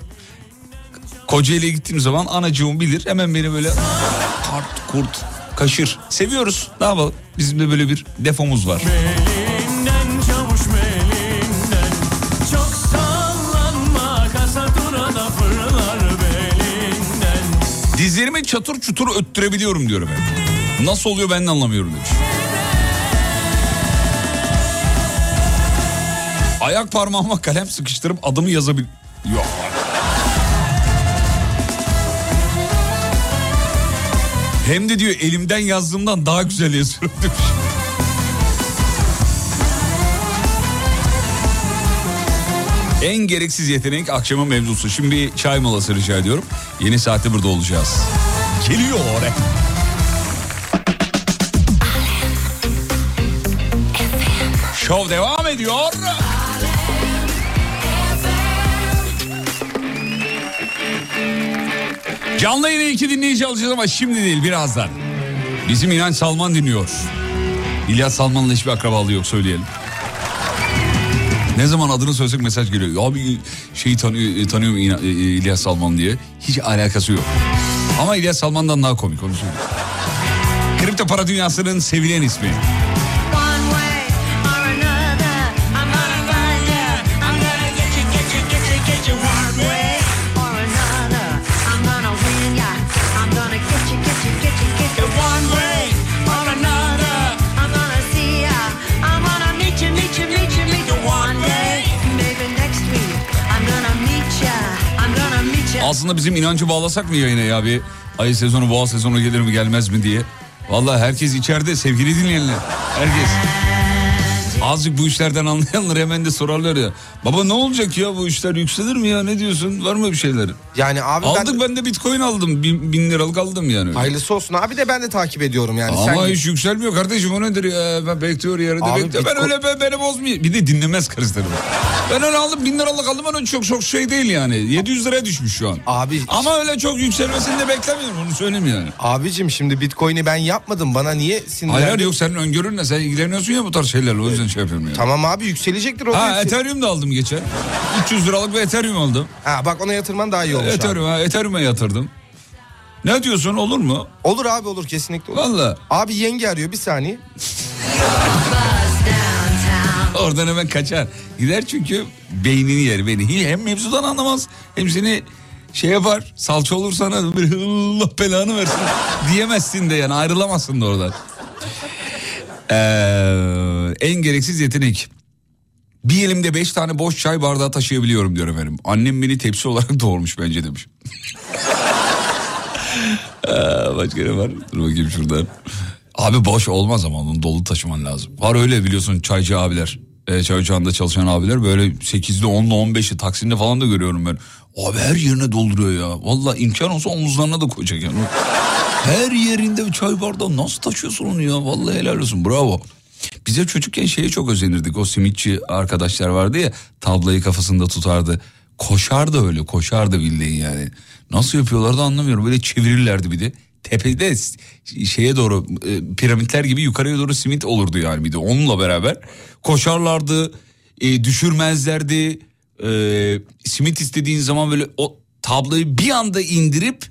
Kocaeli'ye gittiğim zaman anacığım bilir hemen beni böyle kart kurt kaşır. Seviyoruz ne yapalım bizim de böyle bir defomuz var. Çavuş Dizlerimi çatır çutur öttürebiliyorum diyorum ben. Nasıl oluyor ben de anlamıyorum demiş. Ayak parmağıma kalem sıkıştırıp adımı yazabil... Yok. Hem de diyor elimden yazdığımdan daha güzel yazıyorum demiş. En gereksiz yetenek akşamın mevzusu. Şimdi bir çay molası rica ediyorum. Yeni saatte burada olacağız. Geliyor oraya. Şov devam ediyor. Canlı yine iki dinleyici alacağız ama şimdi değil birazdan. Bizim İnanç Salman dinliyor. İlyas Salman'la hiçbir akrabalığı yok söyleyelim. Ne zaman adını söylesek mesaj geliyor. Abi şeyi tanıyor, tanıyorum İna- e, İlyas Salman diye. Hiç alakası yok. Ama İlyas Salman'dan daha komik onu söyleyeyim. Kripto para dünyasının sevilen ismi. Aslında bizim inancı bağlasak mı yayına ya bir ayı sezonu boğa sezonu gelir mi gelmez mi diye. Vallahi herkes içeride sevgili dinleyenler. Herkes. Azıcık bu işlerden anlayanlar hemen de sorarlar ya. Baba ne olacak ya bu işler yükselir mi ya ne diyorsun var mı bir şeyler? Yani abi Aldık ben... ben de bitcoin aldım bin, bin liralık aldım yani. Hayırlısı olsun abi de ben de takip ediyorum yani. Ama Sen hiç yükselmiyor kardeşim o nedir ya ben bekliyor yarıda Abi bekliyor. Ben Bitcoin- öyle ben, beni bozmuyor. Bir de dinlemez karısı Ben öyle aldım bin liralık aldım ama çok çok şey değil yani. 700 liraya düşmüş şu an. Abi Ama öyle çok yükselmesini de beklemiyorum onu söyleyeyim yani. abicim şimdi Bitcoin'i ben yapmadım. Bana niye sinirlendin? Hayır yok senin öngörünle sen ilgileniyorsun ya bu tarz şeylerle o yüzden şey yapıyorum yani. Tamam abi yükselecektir o. da Ha Ethereum da aldım geçen. 300 liralık bir Ethereum aldım. Ha bak ona yatırman daha iyi olmuş abi. Ethereum, ha, Ethereum'a yatırdım. Ne diyorsun olur mu? Olur abi olur kesinlikle olur. Valla. Abi yenge arıyor bir saniye. Oradan hemen kaçar. Gider çünkü beynini yer beni. Hem mevzudan anlamaz hem seni şey yapar salça olur sana bir Allah belanı versin diyemezsin de yani ayrılamazsın da oradan. Ee, en gereksiz yetenek. Bir elimde beş tane boş çay bardağı taşıyabiliyorum diyor efendim. Annem beni tepsi olarak doğurmuş bence demiş. Ee, başka ne var? Dur bakayım şuradan. Abi boş olmaz ama onu dolu taşıman lazım. Var öyle biliyorsun çaycı abiler. E, çay ocağında çalışan abiler böyle 8'de 10'da 15'de Taksim'de falan da görüyorum ben. Abi her yerine dolduruyor ya. Valla imkan olsa omuzlarına da koyacak yani. Her yerinde çay bardağı nasıl taşıyorsun onu ya? Vallahi helal olsun bravo. Bize çocukken şeye çok özenirdik. O simitçi arkadaşlar vardı ya tablayı kafasında tutardı. Koşardı öyle koşardı bildiğin yani. Nasıl yapıyorlardı anlamıyorum. Böyle çevirirlerdi bir de. Tepede şeye doğru e, piramitler gibi yukarıya doğru simit olurdu yani bir de onunla beraber. Koşarlardı, e, düşürmezlerdi. E, simit istediğin zaman böyle o tablayı bir anda indirip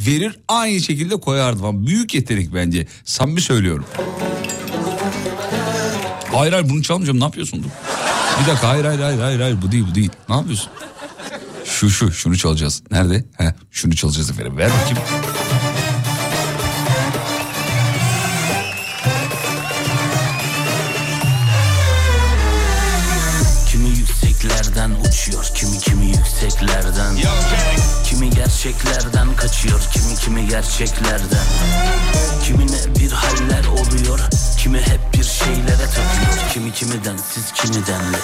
verir aynı şekilde koyardı falan. Büyük yetenek bence. Samimi söylüyorum. Hayır hayır bunu çalmayacağım ne yapıyorsun? Dur. Bir dakika hayır hayır hayır hayır hayır bu değil bu değil. Ne yapıyorsun? Şu şu şunu çalacağız. Nerede? He, şunu çalacağız efendim. Ver bakayım. Kimi yükseklerden uçuyor, kimi kimi yükseklerden Kimi gerçeklerden kaçıyor, kimi kimi gerçeklerden Kimine bir haller oluyor, kimi hep bir şeylere takıyor Kimi kimiden, siz kimidenle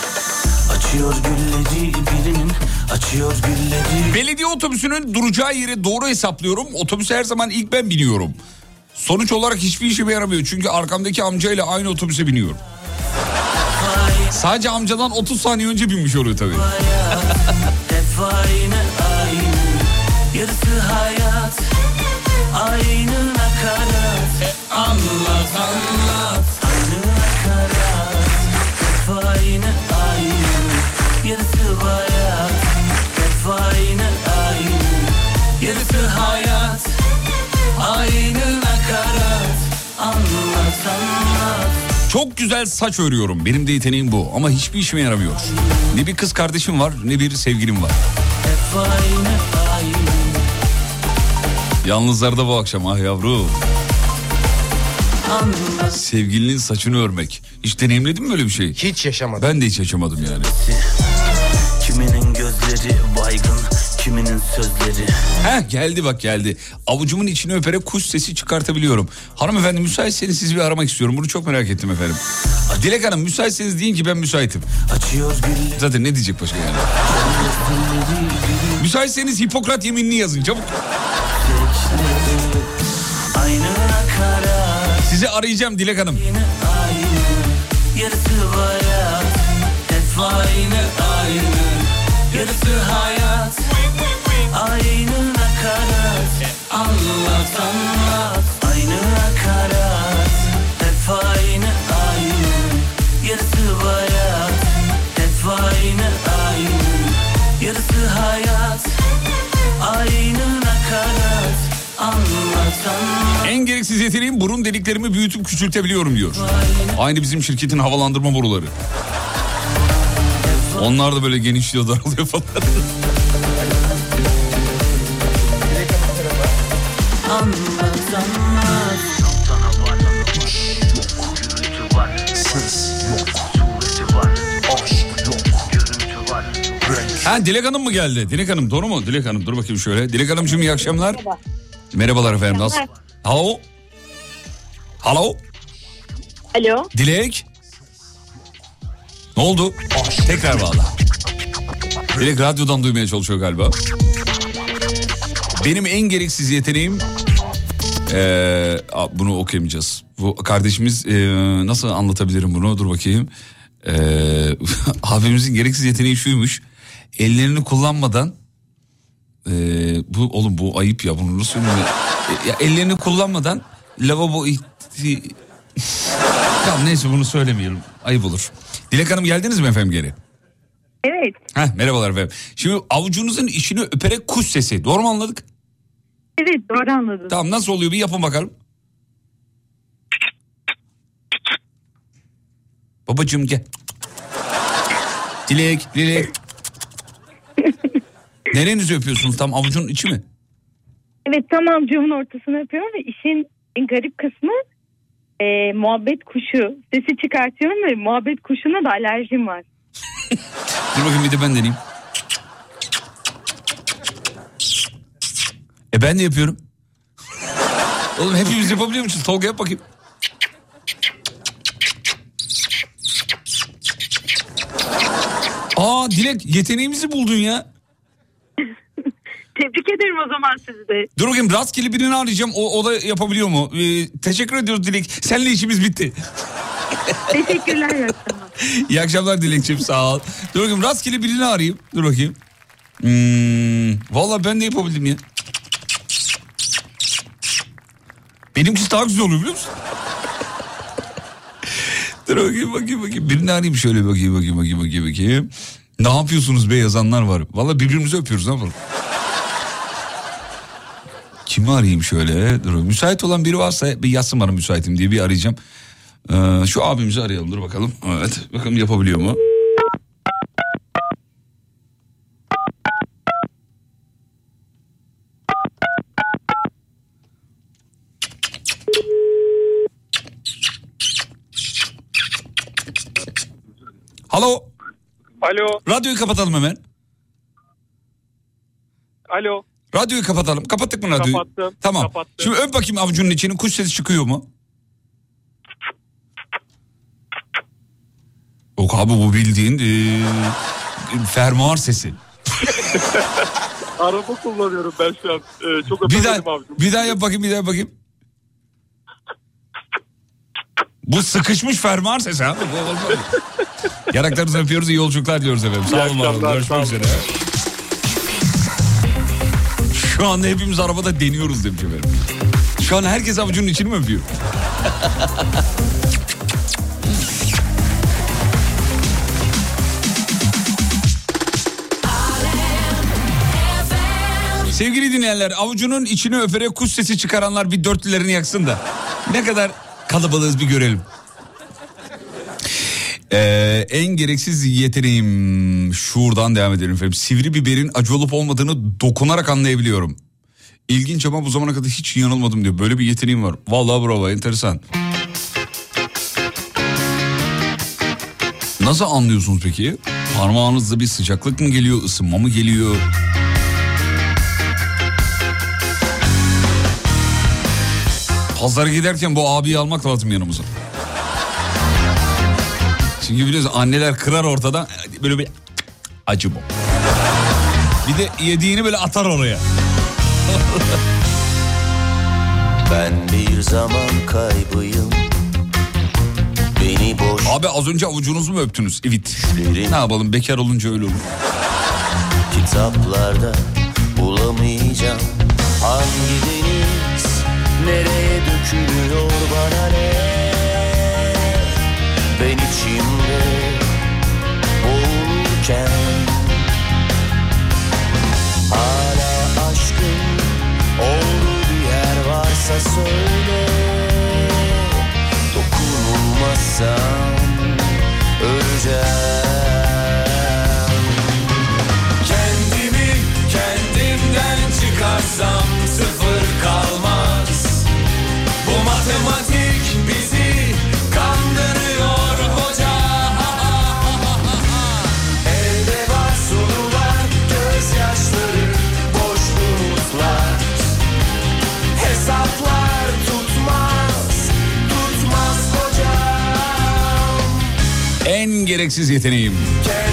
Açıyor gülleri birinin, açıyor gülleri Belediye otobüsünün duracağı yeri doğru hesaplıyorum. Otobüse her zaman ilk ben biniyorum. Sonuç olarak hiçbir işime yaramıyor. Çünkü arkamdaki amcayla aynı otobüse biniyorum. Sadece amcadan 30 saniye önce binmiş oluyor tabii. Yarısı hayat Aynı nakarat Anlat anlat. Aynı nakarat Hep aynı. Aynı Yarısı hayat. Hep aynı. Aynı Yarısı hayat. Aynı nakarat Anlat anlat. Çok güzel saç örüyorum. Benim de yeteneğim bu. Ama hiçbir işime yaramıyor. Ne bir kız kardeşim var ne bir sevgilim var. Hep aynı Yalnızlarda bu akşam ah yavrum. Sevgilinin saçını örmek. Hiç deneyimledin mi böyle bir şey? Hiç yaşamadım. Ben de hiç yaşamadım yani. Kiminin gözleri baygın Kiminin sözleri Heh geldi bak geldi. Avucumun içini öperek kuş sesi çıkartabiliyorum. Hanımefendi müsaitseniz sizi bir aramak istiyorum. Bunu çok merak ettim efendim. Dilek Hanım müsaitseniz deyin ki ben müsaitim. Zaten ne diyecek başka yani? Müsaitseniz Hipokrat yeminini yazın çabuk. Sizi arayacağım Dilek Hanım. Yarısı hayat. Aynı nakarat En gereksiz yeteneğim burun deliklerimi büyütüp küçültebiliyorum diyor. Aynı bizim şirketin havalandırma boruları. Onlar da böyle genişliyor daralıyor falan. Ha Dilek Hanım mı geldi? Dilek Hanım doğru mu? Dilek Hanım dur bakayım şöyle. Dilek Hanımcığım iyi akşamlar. Merhabalar efendim. Nasıl? Hello? Hello? Alo. Dilek? Ne oldu? Tekrar bağla. Dilek radyodan duymaya çalışıyor galiba. Benim en gereksiz yeteneğim... Ee, bunu okuyamayacağız. Bu kardeşimiz ee, nasıl anlatabilirim bunu? Dur bakayım. Ee, abimizin gereksiz yeteneği şuymuş. Ellerini kullanmadan ee, bu oğlum bu ayıp ya bunu nasıl ya? ya ellerini kullanmadan lavabo ihti... tamam neyse bunu söylemeyelim. Ayıp olur. Dilek Hanım geldiniz mi efendim geri? Evet. Heh, merhabalar efendim. Şimdi avucunuzun içini öperek kuş sesi. Doğru mu anladık? Evet doğru anladım. Tamam nasıl oluyor bir yapın bakalım. Babacığım gel. Dilek, Dilek. Nerenizi öpüyorsunuz tam avucun içi mi? Evet tam amcamın ortasını yapıyorum ve işin garip kısmı e, muhabbet kuşu. Sesi çıkartıyorum ve muhabbet kuşuna da alerjim var. Dur bakayım bir de ben deneyeyim. E ben de yapıyorum. Oğlum hepimiz yapabiliyor musunuz? Tolga yap bakayım. Aa Dilek yeteneğimizi buldun ya. Tebrik ederim o zaman sizi de. Dur bakayım rastgele birini arayacağım. O, o da yapabiliyor mu? Ee, teşekkür ediyoruz Dilek. Seninle işimiz bitti. Teşekkürler. iyi akşamlar. İyi akşamlar Dilekçim sağ ol. Dur bakayım rastgele birini arayayım. Dur bakayım. Hmm, Valla ben de yapabildim ya. Benimkisi daha güzel oluyor biliyor musun? Dur bakayım bakayım bakayım. Birini arayayım şöyle bakayım bakayım bakayım bakayım bakayım. Ne yapıyorsunuz be yazanlar var. Valla birbirimizi öpüyoruz ne yapalım. Kimi arayayım şöyle? Dur, müsait olan biri varsa bir yazsın bana müsaitim diye bir arayacağım. Ee, şu abimizi arayalım dur bakalım. Evet bakalım yapabiliyor mu? Alo. Alo. Radyoyu kapatalım hemen. Alo. Radyoyu kapatalım. Kapattık mı radyoyu? Kapattım, Tamam. kapattım. Şimdi öp bakayım avucunun içini. Kuş sesi çıkıyor mu? Yok abi bu bildiğin eee, fermuar sesi. Araba kullanıyorum ben şu an. Ee, çok Bir daha, abicim. bir daha yap bakayım bir daha yap bakayım. Bu sıkışmış fermuar sesi abi. Yanaklarınızı öpüyoruz iyi yolculuklar diliyoruz efendim. Sağ olun Görüşmek üzere. Şu anda hepimiz arabada deniyoruz demiş efendim. Şu an herkes avucunun içini mi öpüyor? Sevgili dinleyenler avucunun içini öperek kuş sesi çıkaranlar bir dörtlülerini yaksın da. Ne kadar kalabalığız bir görelim. Ee, en gereksiz yeteneğim şuradan devam edelim efendim. Sivri biberin acı olup olmadığını dokunarak anlayabiliyorum. İlginç ama bu zamana kadar hiç yanılmadım diyor. Böyle bir yeteneğim var. Vallahi bravo enteresan. Nasıl anlıyorsunuz peki? Parmağınızda bir sıcaklık mı geliyor, ısınma mı geliyor? Pazara giderken bu abiyi almak lazım yanımıza. Çünkü biliyorsun anneler kırar ortadan böyle bir acı bu. Bir de yediğini böyle atar oraya. Ben bir zaman kaybıyım Beni boş Abi az önce avucunuzu mu öptünüz? Evet. Ne yapalım bekar olunca öyle olur. kitaplarda bulamayacağım Hangi deniz nereye dökülüyor bana ne Ben içimde boğulurken. Hala aşkın olduğu bir yer varsa söyle gereksiz yeteneğim. Kendimden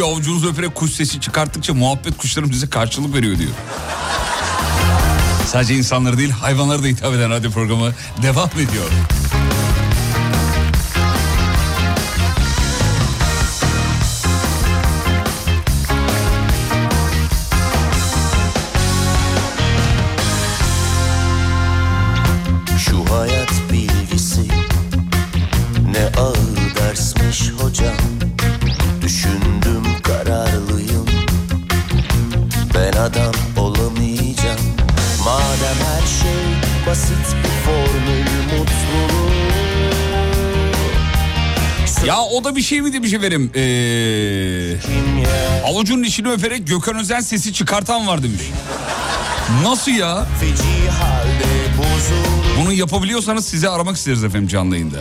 diyor avucunuzu öperek kuş sesi çıkarttıkça muhabbet kuşlarım size karşılık veriyor diyor. Sadece insanları değil hayvanları da hitap eden radyo programı devam ediyor. Demiş efendim? Ee, avucunun içini öperek Gökhan Özen sesi çıkartan var demiş. Nasıl ya? Bunu yapabiliyorsanız sizi aramak isteriz efendim canlı yayında.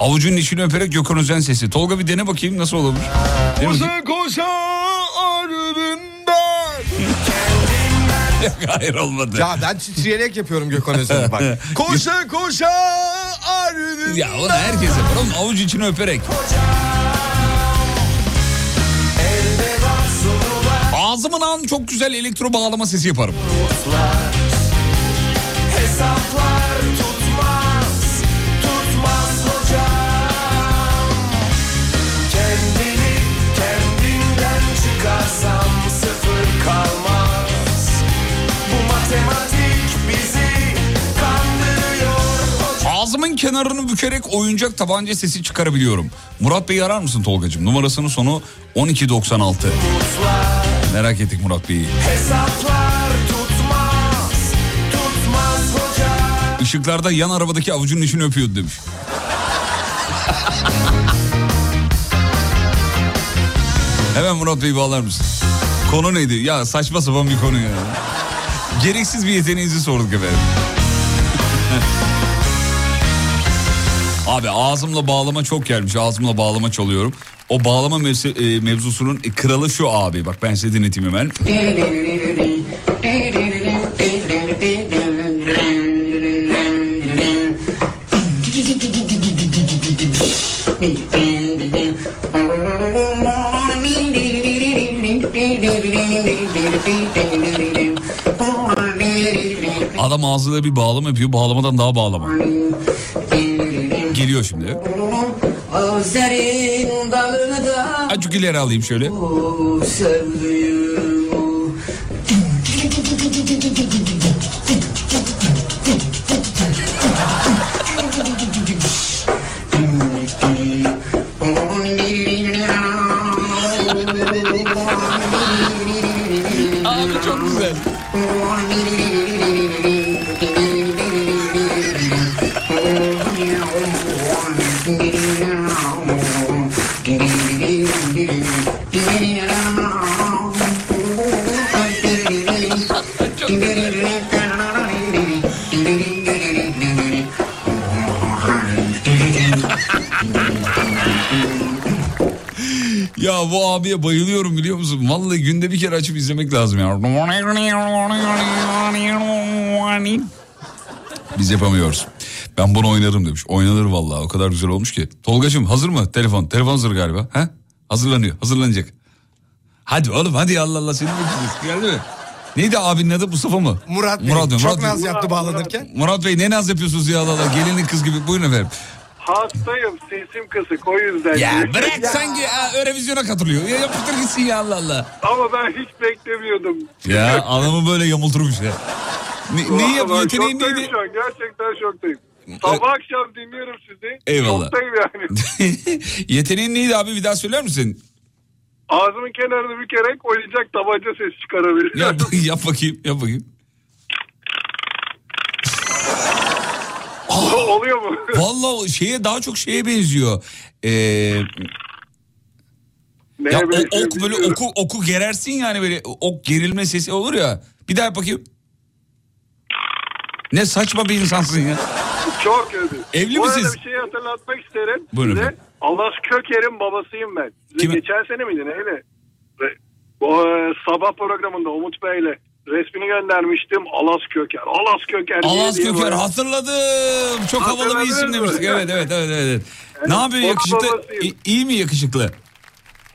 Avucunun içini öperek Gökhan Özen sesi. Tolga bir dene bakayım nasıl olabilir? Koşa ardından. Hayır olmadı. Ya ben titreyerek yapıyorum Gökhan Özen'i bak. Koşa koşa ardından. Ya onu herkes yapar oğlum avuç içini öperek. Ağzımın an çok güzel elektro bağlama sesi yaparım. Hesaplar tutmaz, tutmaz hocam Kendini kendinden çıkarsam sıfır kalmaz Bu matematik bizi kandırıyor hocam Ağzımın kenarını bükerek oyuncak tabanca sesi çıkarabiliyorum. Murat Bey'i arar mısın Tolgacığım? Numarasının sonu 1296. Merak ettik Murat Bey'i. Hesaplar tutmaz, tutmaz hocam Işıklarda yan arabadaki avucunun içini öpüyordu demiş. Hemen Murat Bey'i bağlar mısın? Konu neydi? Ya saçma sapan bir konu ya. Gereksiz bir yeteneğinizi sorduk efendim. Abi ağzımla bağlama çok gelmiş. Ağzımla bağlama çalıyorum. O bağlama mevzu- e, mevzusunun kralı şu abi. Bak ben size dinleteyim hemen. Adam ağzıyla bir bağlama yapıyor. Bağlamadan daha bağlama. Geliyor şimdi. Gözlerin dalını da Azıcık ileri alayım şöyle. sevdiğim abiye bayılıyorum biliyor musun? Vallahi günde bir kere açıp izlemek lazım ya. Biz yapamıyoruz. Ben bunu oynarım demiş. Oynanır vallahi o kadar güzel olmuş ki. Tolgacığım hazır mı telefon? Telefon hazır galiba. Ha? Hazırlanıyor. Hazırlanacak. Hadi oğlum hadi Allah Allah seni bekliyoruz. Geldi mi? Neydi abinin adı Mustafa mı? Murat Bey Murat, Bey, çok Murat naz yaptı bağlanırken. Murat Bey ne naz yapıyorsunuz ya Allah Allah. Gelinin kız gibi. Buyurun efendim. Hastayım sesim kısık o yüzden. Ya bırak sanki ha, Eurovizyona katılıyor. Ya yapıştır gitsin ya Allah Allah. Ama ben hiç beklemiyordum. Ya adamı böyle yamulturmuş ya. Ne, neyi yap, Vallahi yeteneğin neydi? şu an gerçekten şoktayım. Sabah akşam dinliyorum sizi. Eyvallah. Şoktayım yani. Yeteneğin neydi abi bir daha söyler misin? Ağzımın kenarını bükerek oyuncak tabanca sesi çıkarabilirim. Yap, yap bakayım yap bakayım. Oluyor mu? Vallahi o şeye daha çok şeye benziyor. Ee, ya o- benziyor ok böyle bilmiyorum. oku oku gerersin yani böyle ok gerilme sesi olur ya. Bir daha yap bakayım. Ne saçma bir insansın ya. Çok kötü. Evli Bu misiniz? arada bir şey hatırlatmak isterim. Buyurun size. efendim. Alas Köker'in babasıyım ben. Size Kime? geçen sene miydi neyle? Ve- O e, sabah programında Umut Bey'le resmini göndermiştim. Alas Köker. Alas Köker. Alas Köker böyle. hatırladım. Çok havalı bir isim demiştik. Evet evet evet evet. Ne yapıyor yakışıklı? babasıyım. İ- İyi mi yakışıklı?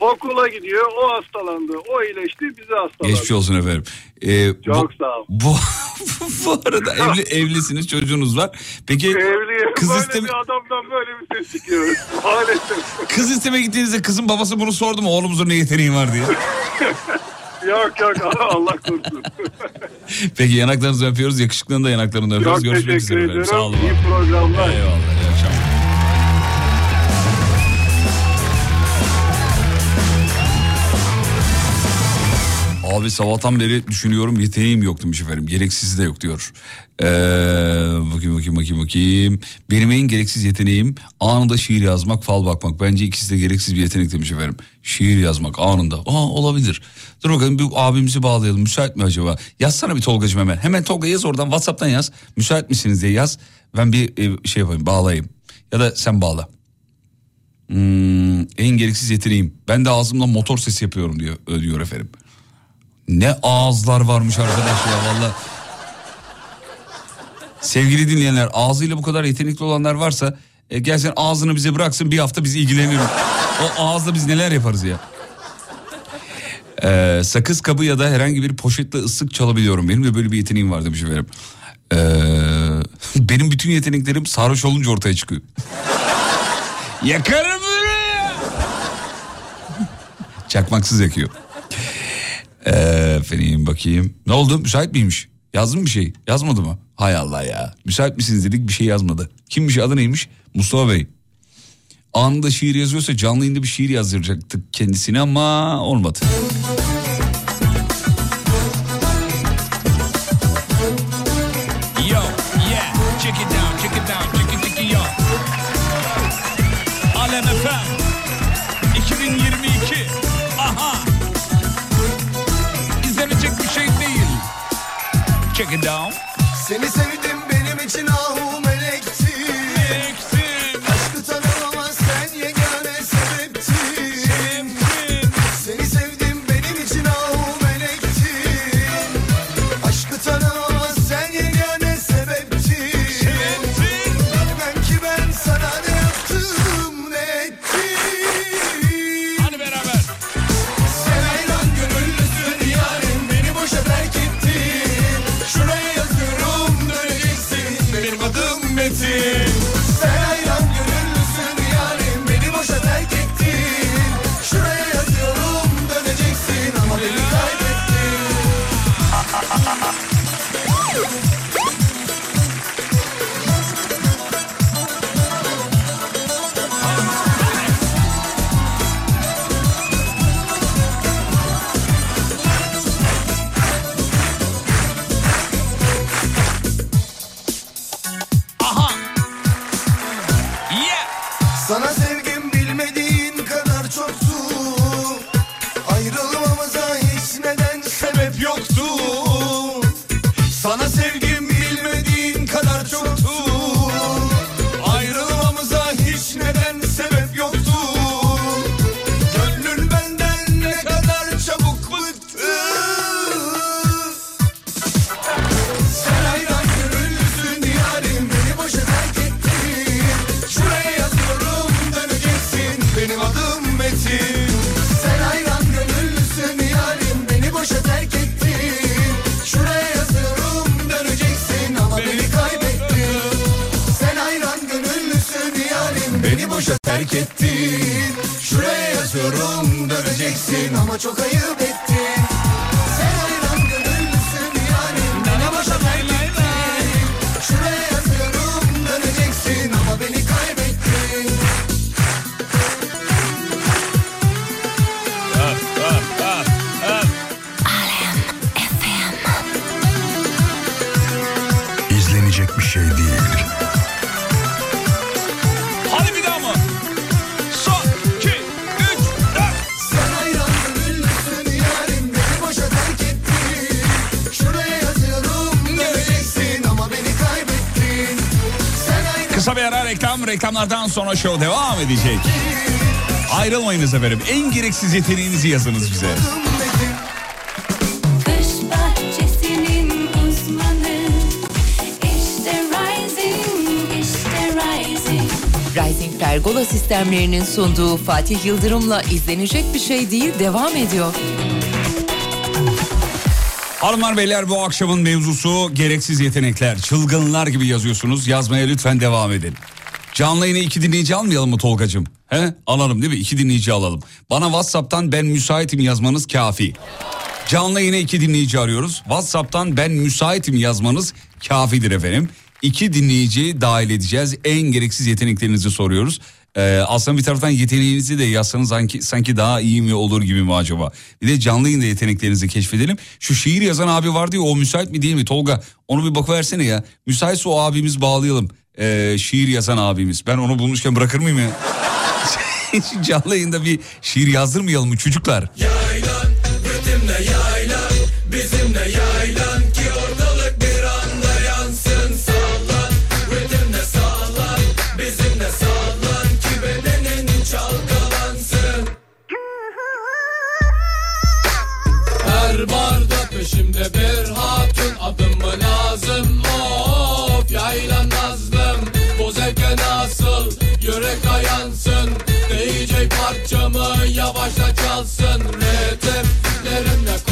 Okula gidiyor. O hastalandı. O iyileşti. Bizi hastalandı. Geçmiş olsun efendim. Ee, Çok bu, sağ ol. Bu, bu arada evli, evlisiniz çocuğunuz var. Peki Evliyim. kız böyle isteme, bir adamdan böyle bir ses çıkıyor. Maalesef. kız isteme gittiğinizde kızın babası bunu sordu mu oğlumuzun ne yeteneği var diye. yok yok Allah korusun. Peki yanaklarınızı öpüyoruz. Yakışıklının da yanaklarını öpüyoruz. Çok Görüşmek teşekkür üzere efendim. Sağ olun. İyi programlar. Eyvallah. iyi akşamlar. Abi sabahtan beri düşünüyorum yeteneğim yok demiş efendim. Gereksiz de yok diyor. Ee, bakayım bakayım bakayım bakayım. Benim en gereksiz yeteneğim anında şiir yazmak, fal bakmak. Bence ikisi de gereksiz bir yetenek demiş efendim. Şiir yazmak anında. Aa olabilir. Dur bakalım bir abimizi bağlayalım. Müsait mi acaba? Yazsana bir Tolgacığım hemen. Hemen Tolga yaz oradan WhatsApp'tan yaz. Müsait misiniz diye yaz. Ben bir e, şey yapayım bağlayayım. Ya da sen bağla. Hmm, en gereksiz yeteneğim. Ben de ağzımla motor sesi yapıyorum diyor, diyor efendim. Ne ağızlar varmış arkadaş ya valla. Sevgili dinleyenler ağzıyla bu kadar yetenekli olanlar varsa e, gelsin ağzını bize bıraksın bir hafta biz ilgileniyoruz. O ağızla biz neler yaparız ya. Ee, sakız kabı ya da herhangi bir poşetle ıslık çalabiliyorum. Benim de böyle bir yeteneğim var demiş efendim. Ee, benim bütün yeteneklerim sarhoş olunca ortaya çıkıyor. Yakarım böyle. Çakmaksız yakıyor. Ee, efendim bakayım. Ne oldu? Müsait miymiş? Yazdı mı bir şey? Yazmadı mı? Hay Allah ya. Müsait misiniz dedik bir şey yazmadı. Kimmiş adı neymiş? Mustafa Bey. Anında şiir yazıyorsa canlı yayında bir şiir yazdıracaktık kendisine ama olmadı. Check it down. terk ettin. Şuraya yazıyorum döneceksin. Ama çok ayıp ettin. reklamlardan sonra show devam edecek. Ayrılmayınız efendim. En gereksiz yeteneğinizi yazınız bize. Rising Pergola sistemlerinin sunduğu Fatih Yıldırım'la izlenecek bir şey değil devam ediyor. Hanımlar beyler bu akşamın mevzusu gereksiz yetenekler. Çılgınlar gibi yazıyorsunuz. Yazmaya lütfen devam edin. Canlı yine iki dinleyici almayalım mı Tolgacığım? He? Alalım değil mi? İki dinleyici alalım. Bana Whatsapp'tan ben müsaitim yazmanız kafi. Canlı yine iki dinleyici arıyoruz. Whatsapp'tan ben müsaitim yazmanız kafidir efendim. İki dinleyiciyi dahil edeceğiz. En gereksiz yeteneklerinizi soruyoruz. Ee, aslında bir taraftan yeteneğinizi de yazsanız sanki, sanki daha iyi mi olur gibi mi acaba? Bir de canlı yayında yeteneklerinizi keşfedelim. Şu şiir yazan abi vardı ya o müsait mi değil mi? Tolga onu bir bakıversene ya. Müsaitse o abimiz bağlayalım e, şiir yazan abimiz. Ben onu bulmuşken bırakır mıyım ya? Canlı yayında bir şiir yazdırmayalım mı çocuklar? Yayla. parça yansın DJ parçamı yavaşla çalsın. Ritimlerimle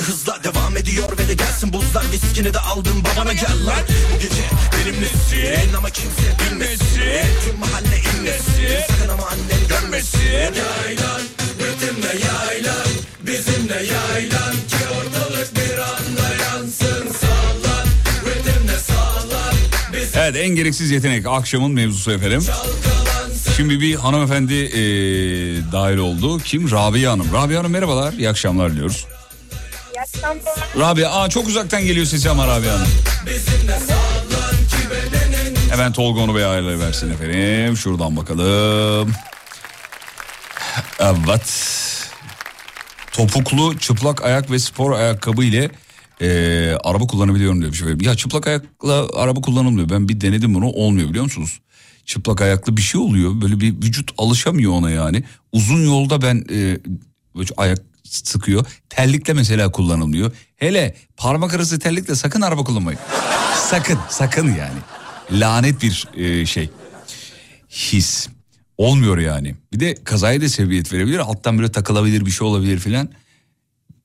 parti hızla Devam ediyor ve de gelsin buzlar viskini de aldım babana gel lan Bu gece benimlesin ama kimse bilmesin Tüm mahalle inlesin sakın ama annen görmesin Yaylan ritimle yaylan bizimle yaylan Ki ortalık bir anda yansın sallan Ritimle sallan biz Evet en gereksiz yetenek akşamın mevzusu efendim. Şimdi bir hanımefendi e, dahil oldu. Kim? Rabia Hanım. Rabia Hanım merhabalar. İyi akşamlar diliyoruz. Rabia aa çok uzaktan geliyor sesi ama Rabia Hanım. Hemen Tolga onu bir ayarlayıversin efendim. Şuradan bakalım. Evet. Topuklu çıplak ayak ve spor ayakkabı ile e, araba kullanabiliyorum demiş efendim. Ya çıplak ayakla araba kullanılmıyor. Ben bir denedim bunu olmuyor biliyor musunuz? Çıplak ayaklı bir şey oluyor. Böyle bir vücut alışamıyor ona yani. Uzun yolda ben e, ayak sıkıyor. Terlikle mesela kullanılmıyor. Hele parmak arası terlikle sakın araba kullanmayın. sakın sakın yani. Lanet bir e, şey. His. Olmuyor yani. Bir de kazaya da sebebiyet verebilir. Alttan böyle takılabilir bir şey olabilir filan.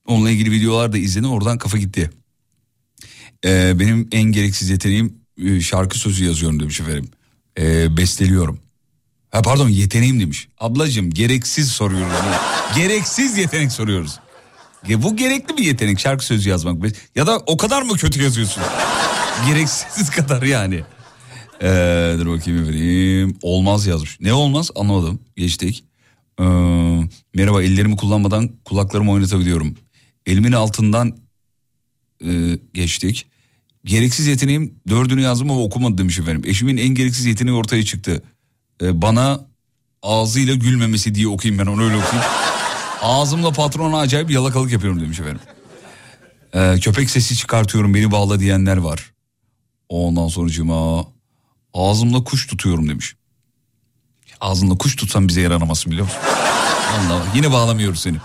Onunla ilgili videolar da izledim. Oradan kafa gitti. Ee, benim en gereksiz yeteneğim e, şarkı sözü yazıyorum demiş efendim. Ee, besteliyorum. Ha pardon yeteneğim demiş. Ablacığım gereksiz soruyoruz. gereksiz yetenek soruyoruz. Ya bu gerekli bir yetenek şarkı sözü yazmak. Ya da o kadar mı kötü yazıyorsun? gereksiz kadar yani. Ee, dur bakayım efendim. Olmaz yazmış. Ne olmaz anlamadım. Geçtik. Ee, merhaba ellerimi kullanmadan kulaklarımı oynatabiliyorum. Elimin altından e, geçtik. Gereksiz yeteneğim dördünü yazdım ama okumadı demiş efendim. Eşimin en gereksiz yeteneği ortaya çıktı. Ee, bana ağzıyla gülmemesi diye okuyayım ben onu öyle okuyayım. Ağzımla patrona acayip yalakalık yapıyorum demiş efendim. Ee, köpek sesi çıkartıyorum beni bağla diyenler var. Ondan sonucuma ağzımla kuş tutuyorum demiş. Ağzınla kuş tutsan bize yaranamazsın biliyor musun? Allah yine bağlamıyoruz seni.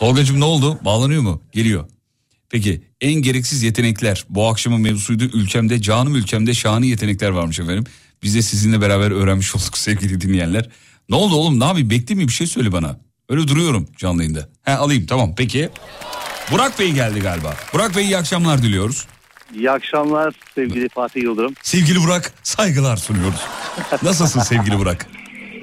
Tolgacığım ne oldu? Bağlanıyor mu? Geliyor. Peki en gereksiz yetenekler bu akşamın mevzusuydu. Ülkemde canım ülkemde şahane yetenekler varmış efendim. Biz de sizinle beraber öğrenmiş olduk sevgili dinleyenler. Ne oldu oğlum ne yapayım bekleyeyim mi bir şey söyle bana. Öyle duruyorum canlı yayında. He alayım tamam peki. Burak Bey geldi galiba. Burak Bey iyi akşamlar diliyoruz. İyi akşamlar sevgili Fatih Yıldırım. Sevgili Burak saygılar sunuyoruz. Nasılsın sevgili Burak?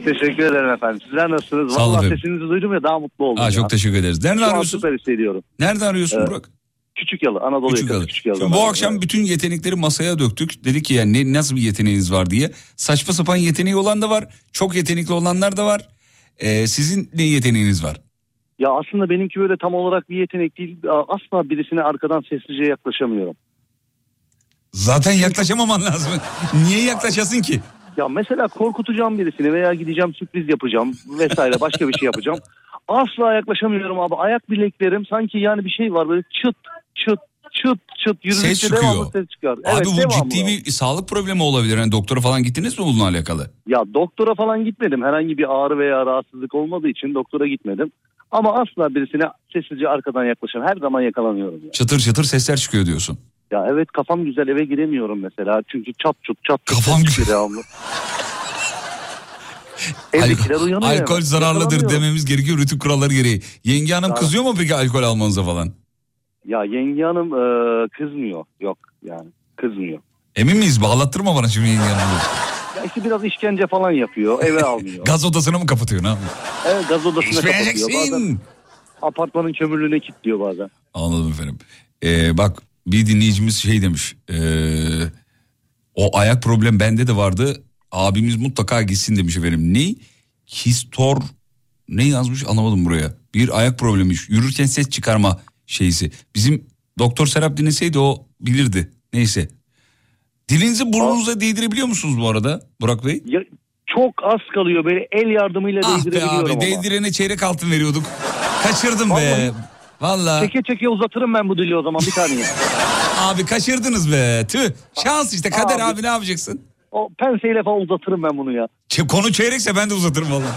Teşekkür ederim efendim. Sizler nasılsınız? Sağ olun Vallahi efendim. sesinizi duydum ya daha mutlu oldum. Aa, ya. çok teşekkür ederiz. Nereden Şu an arıyorsun? süper hissediyorum. Nereden arıyorsun Ee, Burak? Küçük Yalı, Anadolu Küçük yakası Yalı. Küçük Yalı. Şimdi bu akşam bütün yetenekleri masaya döktük. Dedik ki yani ne, nasıl bir yeteneğiniz var diye. Saçma sapan yeteneği olan da var. Çok yetenekli olanlar da var. Ee, sizin ne yeteneğiniz var? Ya aslında benimki böyle tam olarak bir yetenek değil. Asla birisine arkadan sessizce yaklaşamıyorum. Zaten yaklaşamaman lazım. Niye yaklaşasın ki? Ya mesela korkutacağım birisini veya gideceğim sürpriz yapacağım vesaire başka bir şey yapacağım. Asla yaklaşamıyorum abi. Ayak bileklerim sanki yani bir şey var böyle çıt çıt çıt çıt yürüdükçe Ses devamlı çıkıyor. ses çıkar. Abi Evet, bu devamlı. ciddi bir sağlık problemi olabilir. Yani doktora falan gittiniz mi bununla alakalı? Ya doktora falan gitmedim. Herhangi bir ağrı veya rahatsızlık olmadığı için doktora gitmedim. Ama asla birisine sessizce arkadan yaklaşan her zaman yakalanıyorum. Ya. Çıtır çıtır sesler çıkıyor diyorsun. ya evet kafam güzel eve giremiyorum mesela. Çünkü çat çut çat çut Kafam çıkıyor devamlı. Evdekiler uyanıyor. alkol zararlıdır dememiz gerekiyor rütük kuralları gereği. Yenge hanım Tamam. kızıyor mu peki alkol almanıza falan? Ya yenge hanım e, kızmıyor. Yok yani kızmıyor. Emin miyiz? Bağlattırma bana şimdi yenge hanımı. Ya işte biraz işkence falan yapıyor. Eve almıyor. Gaz odasını mı kapatıyor ne yapıyor? evet gaz odasına kapatıyor. Bazen apartmanın kömürlüğüne kilitliyor bazen. Anladım efendim. Ee, bak bir dinleyicimiz şey demiş. ee, o ayak problem bende de vardı. Abimiz mutlaka gitsin demiş efendim. Ne? Histor ne yazmış anlamadım buraya. Bir ayak problemi. Yürürken ses çıkarma şeysi. Bizim Doktor Serap dinleseydi o bilirdi. Neyse. Dilinizi burnunuza değdirebiliyor musunuz bu arada Burak Bey? Ya, çok az kalıyor böyle el yardımıyla Ah be değdirebiliyorum abi ama. değdirene çeyrek altın veriyorduk. Kaçırdım be. Vallahi. Çeke çeke uzatırım ben bu dili o zaman bir saniye. Abi kaçırdınız be. Tüh. Şans işte kader Abi. abi, ne yapacaksın? O penseyle falan uzatırım ben bunu ya. Konu çeyrekse ben de uzatırım vallahi.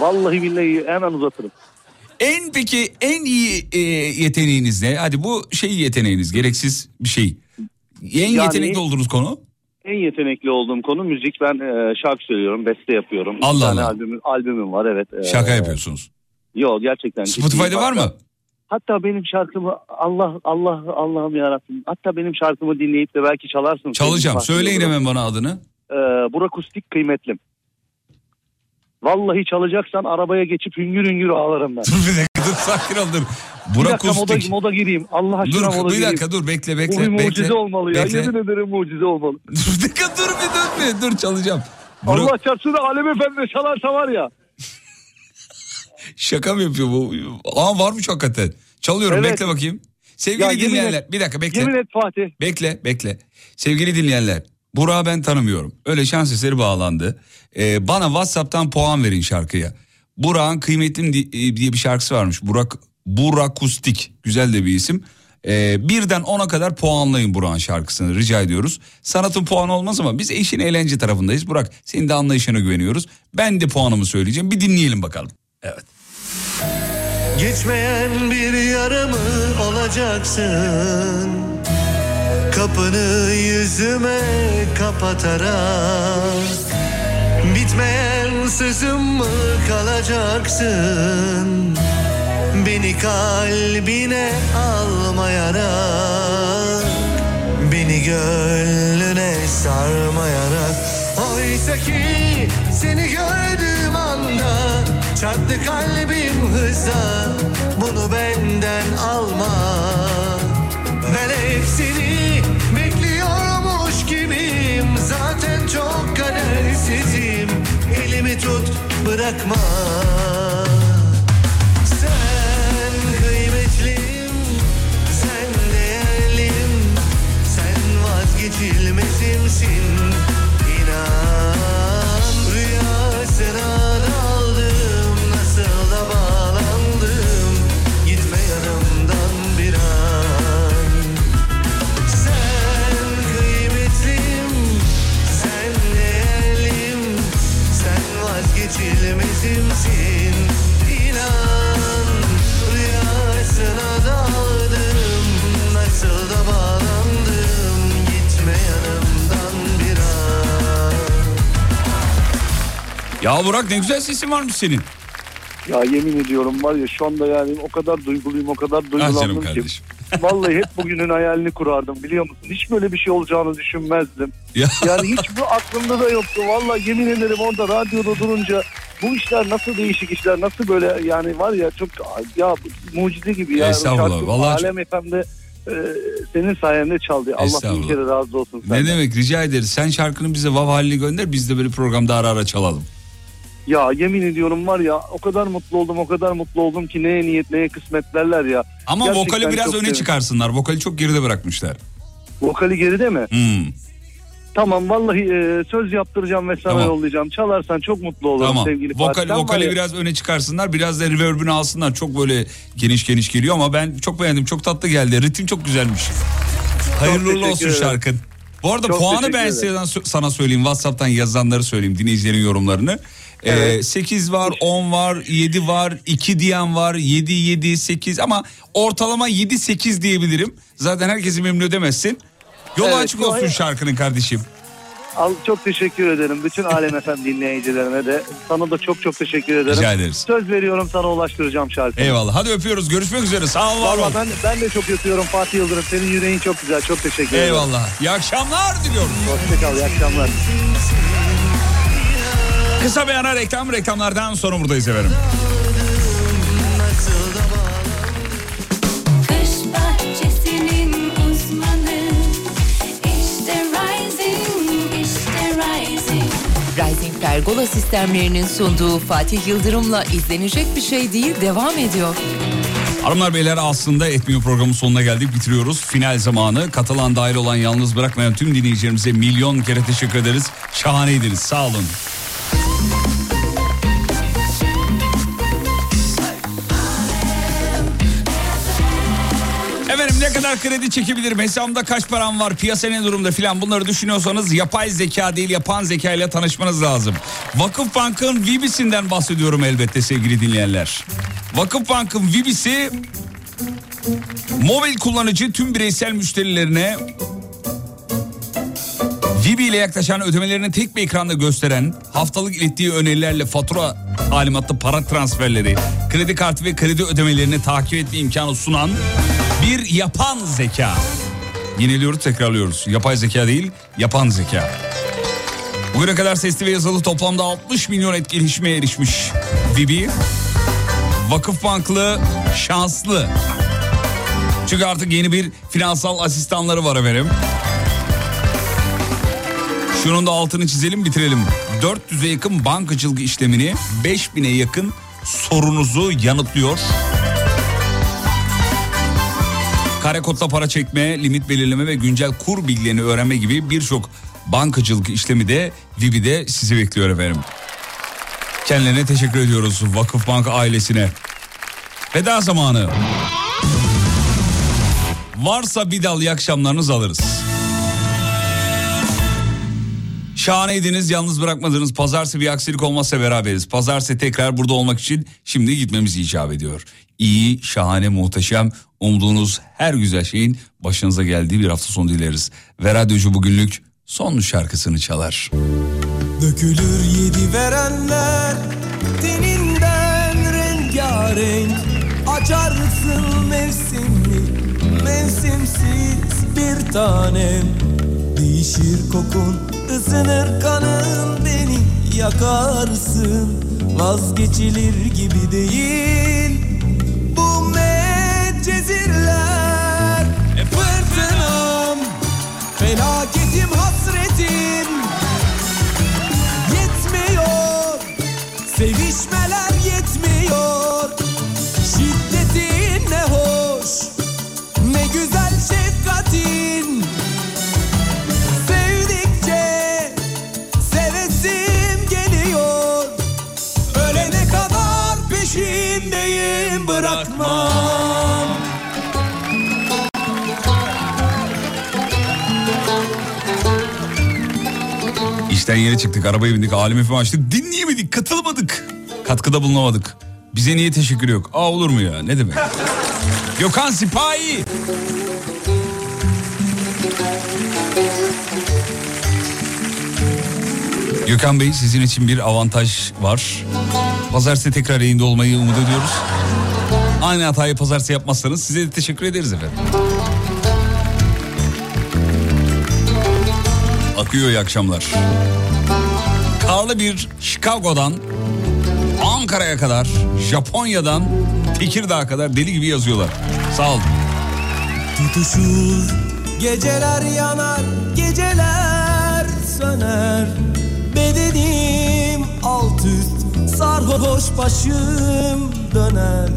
Vallahi billahi hemen uzatırım. En peki en iyi e, yeteneğiniz ne? Hadi bu şey yeteneğiniz gereksiz bir şey. En Yani- yetenekli olduğunuz konu? En yetenekli olduğum konu müzik. Ben e, şarkı söylüyorum, beste yapıyorum. Allah Allah. Albümüm, albümüm var evet. E, Şaka yapıyorsunuz. Yok gerçekten. Spotify'da var mı? Hatta- benim şarkımı Allah Allah Allah'ım yarabbim. Hatta benim şarkımı dinleyip de belki çalarsın. Çalacağım. Söyleyin hemen bana adını. Ee, Burakustik kıymetlim. Vallahi çalacaksan arabaya geçip hüngür hüngür ağlarım ben. Dur bir dakika dur sakin ol dur. bir dakika moda, Burakustik. moda gireyim. Allah aşkına moda Dur bir gireyim. dakika dur bekle Bu bekle. bir mucize bekle. olmalı ya. Bekle. Yemin ederim mucize olmalı. Dur bir dakika dur bir bir dur çalacağım. Bura- Allah çarpsın Alem Efendi çalarsa var ya. Şaka mı yapıyor bu? Aa varmış hakikaten. Çalıyorum Evet. bekle bakayım. Sevgili Ya dinleyenler et- bir dakika bekle. Yemin et Fatih. Bekle bekle. Sevgili dinleyenler Burak'ı ben tanımıyorum. Öyle şans eseri bağlandı. Ee, bana Whatsapp'tan puan verin şarkıya. Burak'ın Kıymetlim e, diye bir şarkısı varmış. Burak Burakustik güzel de bir isim. Ee, birden ona kadar puanlayın Burak'ın şarkısını rica ediyoruz. Sanatın puanı olmaz ama biz işin eğlence tarafındayız. Burak senin de anlayışına güveniyoruz. Ben de puanımı söyleyeceğim. Bir dinleyelim bakalım. Evet. Geçmeyen bir yaramı olacaksın Kapını yüzüme kapatarak. Bitmeyen sözüm mü kalacaksın? Beni kalbine almayarak. Beni gönlüne sarmayarak. Oysa ki seni gördüğüm anda Çarptı kalbim hıza. Bunu benden alma çok kadersizim. Elimi tut bırakma. Sen kıymetlim Sen değerlim. Sen vazgeçilmezimsin vazgeçilmezimsin İnan rüyasına daldım Nasıl da bağlandım Gitme yanımdan bir an Ya Burak ne güzel sesin varmış senin. Ya yemin ediyorum var ya şu anda yani o kadar duyguluyum o kadar Ah duygulandım ki. kardeşim. Vallahi hep bugünün hayalini kurardım biliyor musun? Hiç böyle bir şey olacağını düşünmezdim. Ya. Yani hiç bu aklımda da yoktu. Vallahi yemin ederim orada radyoda durunca bu işler nasıl değişik işler nasıl böyle yani var ya çok ya mucize gibi ya. Estağfurullah, vallahi Alem FM'de e, senin sayende çaldı. Allah bin kere razı olsun. Ne senden. demek rica ederiz. Sen şarkını bize vav halini gönder biz de böyle programda ara ara çalalım. Ya yemin ediyorum var ya o kadar mutlu oldum o kadar mutlu oldum ki neye niyet neye kısmet derler ya. Ama Gerçekten vokali biraz çok öne sevindim. çıkarsınlar. Vokali çok geride bırakmışlar. Vokali geride mi? Hmm. Tamam vallahi e, söz yaptıracağım ve sana Tamam. yollayacağım. Çalarsan çok mutlu olurum Tamam. sevgili Vokal, Fatih. Sen vokali ya- biraz öne çıkarsınlar. Biraz da reverb'ünü alsınlar. Çok böyle geniş geniş geliyor ama ben çok beğendim. Çok tatlı geldi. Ritim çok güzelmiş. Hayırlı uğurlu teşekkür olsun ederim. şarkın. Bu arada Çok puanı teşekkür ben sana, sana söyleyeyim. Whatsapp'tan yazanları söyleyeyim. Dinleyicilerin yorumlarını. Ee, 8 var, 10 var, 7 var, 2 diyen var, 7, 7, 8 ama ortalama 7, 8 diyebilirim. Zaten herkesi memnun edemezsin. Yol Evet, açık olsun şarkının kardeşim. Al, çok teşekkür ederim. Bütün Alem FM dinleyicilerine de. Sana da çok çok teşekkür ederim. Rica ederiz. Söz veriyorum sana ulaştıracağım şarkıyı. Eyvallah. Hadi öpüyoruz. Görüşmek üzere. Sağ ol, var ol. Ben, ben de çok öpüyorum Fatih Yıldırım. Senin yüreğin çok güzel. Çok teşekkür ederim. Eyvallah. İyi akşamlar diliyorum. Hoşçakal. İyi akşamlar. Kısa bir ara reklam reklamlardan sonra buradayız efendim. Pergola sistemlerinin sunduğu Fatih Yıldırım'la izlenecek bir şey değil devam ediyor. Hanımlar beyler aslında etmiyor programın sonuna geldik bitiriyoruz. Final zamanı katılan dahil olan yalnız bırakmayan tüm dinleyicilerimize milyon kere teşekkür ederiz. Şahaneydiniz sağ olun. Kadar kredi çekebilirim hesabımda kaç param var piyasa ne durumda filan bunları düşünüyorsanız yapay zeka değil yapan zeka ile tanışmanız lazım. Vakıfbank'ın Vibisi'nden bahsediyorum elbette sevgili dinleyenler. Vakıfbank'ın Vibisi mobil kullanıcı tüm bireysel müşterilerine Vibi ile yaklaşan ödemelerini tek bir ekranda gösteren, haftalık ilettiği önerilerle fatura talimatlı para transferleri, kredi kartı ve kredi ödemelerini takip etme imkanı sunan bir yapan zeka. Yeniliyoruz tekrarlıyoruz. Yapay zeka değil, yapan zeka. Bugüne kadar sesli ve yazılı toplamda 60 milyon etkileşime erişmiş Vibi. Vakıfbanklı şanslı. Çünkü artık yeni bir finansal asistanları var efendim. Şunun da altını çizelim bitirelim. 400'e yakın bankacılık işlemini 5000'e yakın sorunuzu yanıtlıyor. Kare para çekme, limit belirleme ve güncel kur bilgilerini öğrenme gibi birçok bankacılık işlemi de Vibi'de sizi bekliyor efendim. Kendilerine teşekkür ediyoruz Vakıfbank ailesine. Veda zamanı. Varsa bir dal iyi akşamlarınızı alırız. Şahaneydiniz, yalnız bırakmadınız. Pazartesi bir aksilik olmazsa beraberiz. Pazartesi tekrar burada olmak için şimdi gitmemiz icap ediyor. İyi, şahane, muhteşem, umduğunuz her güzel şeyin başınıza geldiği bir hafta sonu dileriz. Ve radyocu bugünlük son şarkısını çalar. Dökülür yedi verenler teninden rengarenk Açarsın mevsimli mevsimsiz bir tanem Değişir kokun ısınır kanın beni yakarsın. Vazgeçilir gibi değil. Bu medcezirler E fırtınam felaketim hasretim İşten yeni çıktık, arabaya bindik, alem FM açtık, dinleyemedik, katılmadık. Katkıda bulunamadık. Bize niye teşekkür yok? Aa olur mu ya? Ne demek? Gökhan Sipahi. Gökhan Bey sizin için bir avantaj var. Pazartesi tekrar yayında olmayı umut ediyoruz. Aynı hatayı pazartesi yapmazsanız size de teşekkür ederiz efendim. Akıyor iyi akşamlar. Karlı bir Chicago'dan Ankara'ya kadar, Japonya'dan Tekirdağ'a kadar deli gibi yazıyorlar. Sağ olun. Tutuşur Geceler yanar Geceler söner Bedenim alt üst Sarhoş başım döner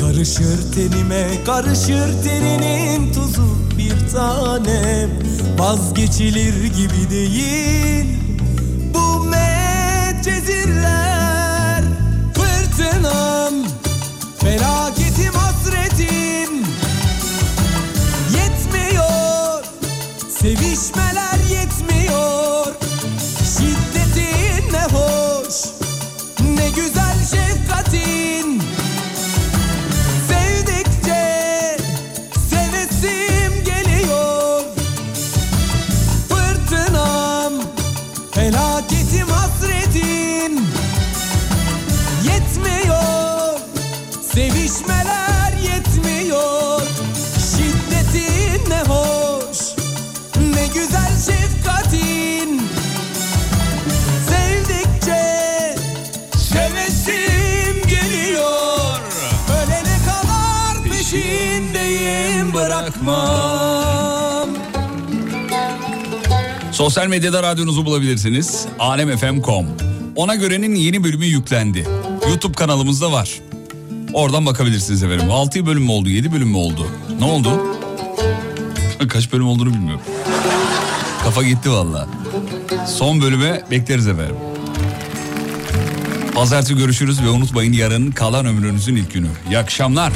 Karışır tenime Karışır teninin tuzu bir tanem Vazgeçilir gibi değil Sosyal medyada radyonuzu bulabilirsiniz. alemfm.com Ona görenin yeni bölümü yüklendi. YouTube kanalımızda var. Oradan bakabilirsiniz efendim. 6 bölüm mü oldu 7 bölüm mü oldu? Ne oldu? Kaç bölüm olduğunu bilmiyorum. Kafa gitti valla. Son bölüme bekleriz efendim. Pazartesi görüşürüz ve unutmayın yarın kalan ömrünüzün ilk günü. İyi akşamlar.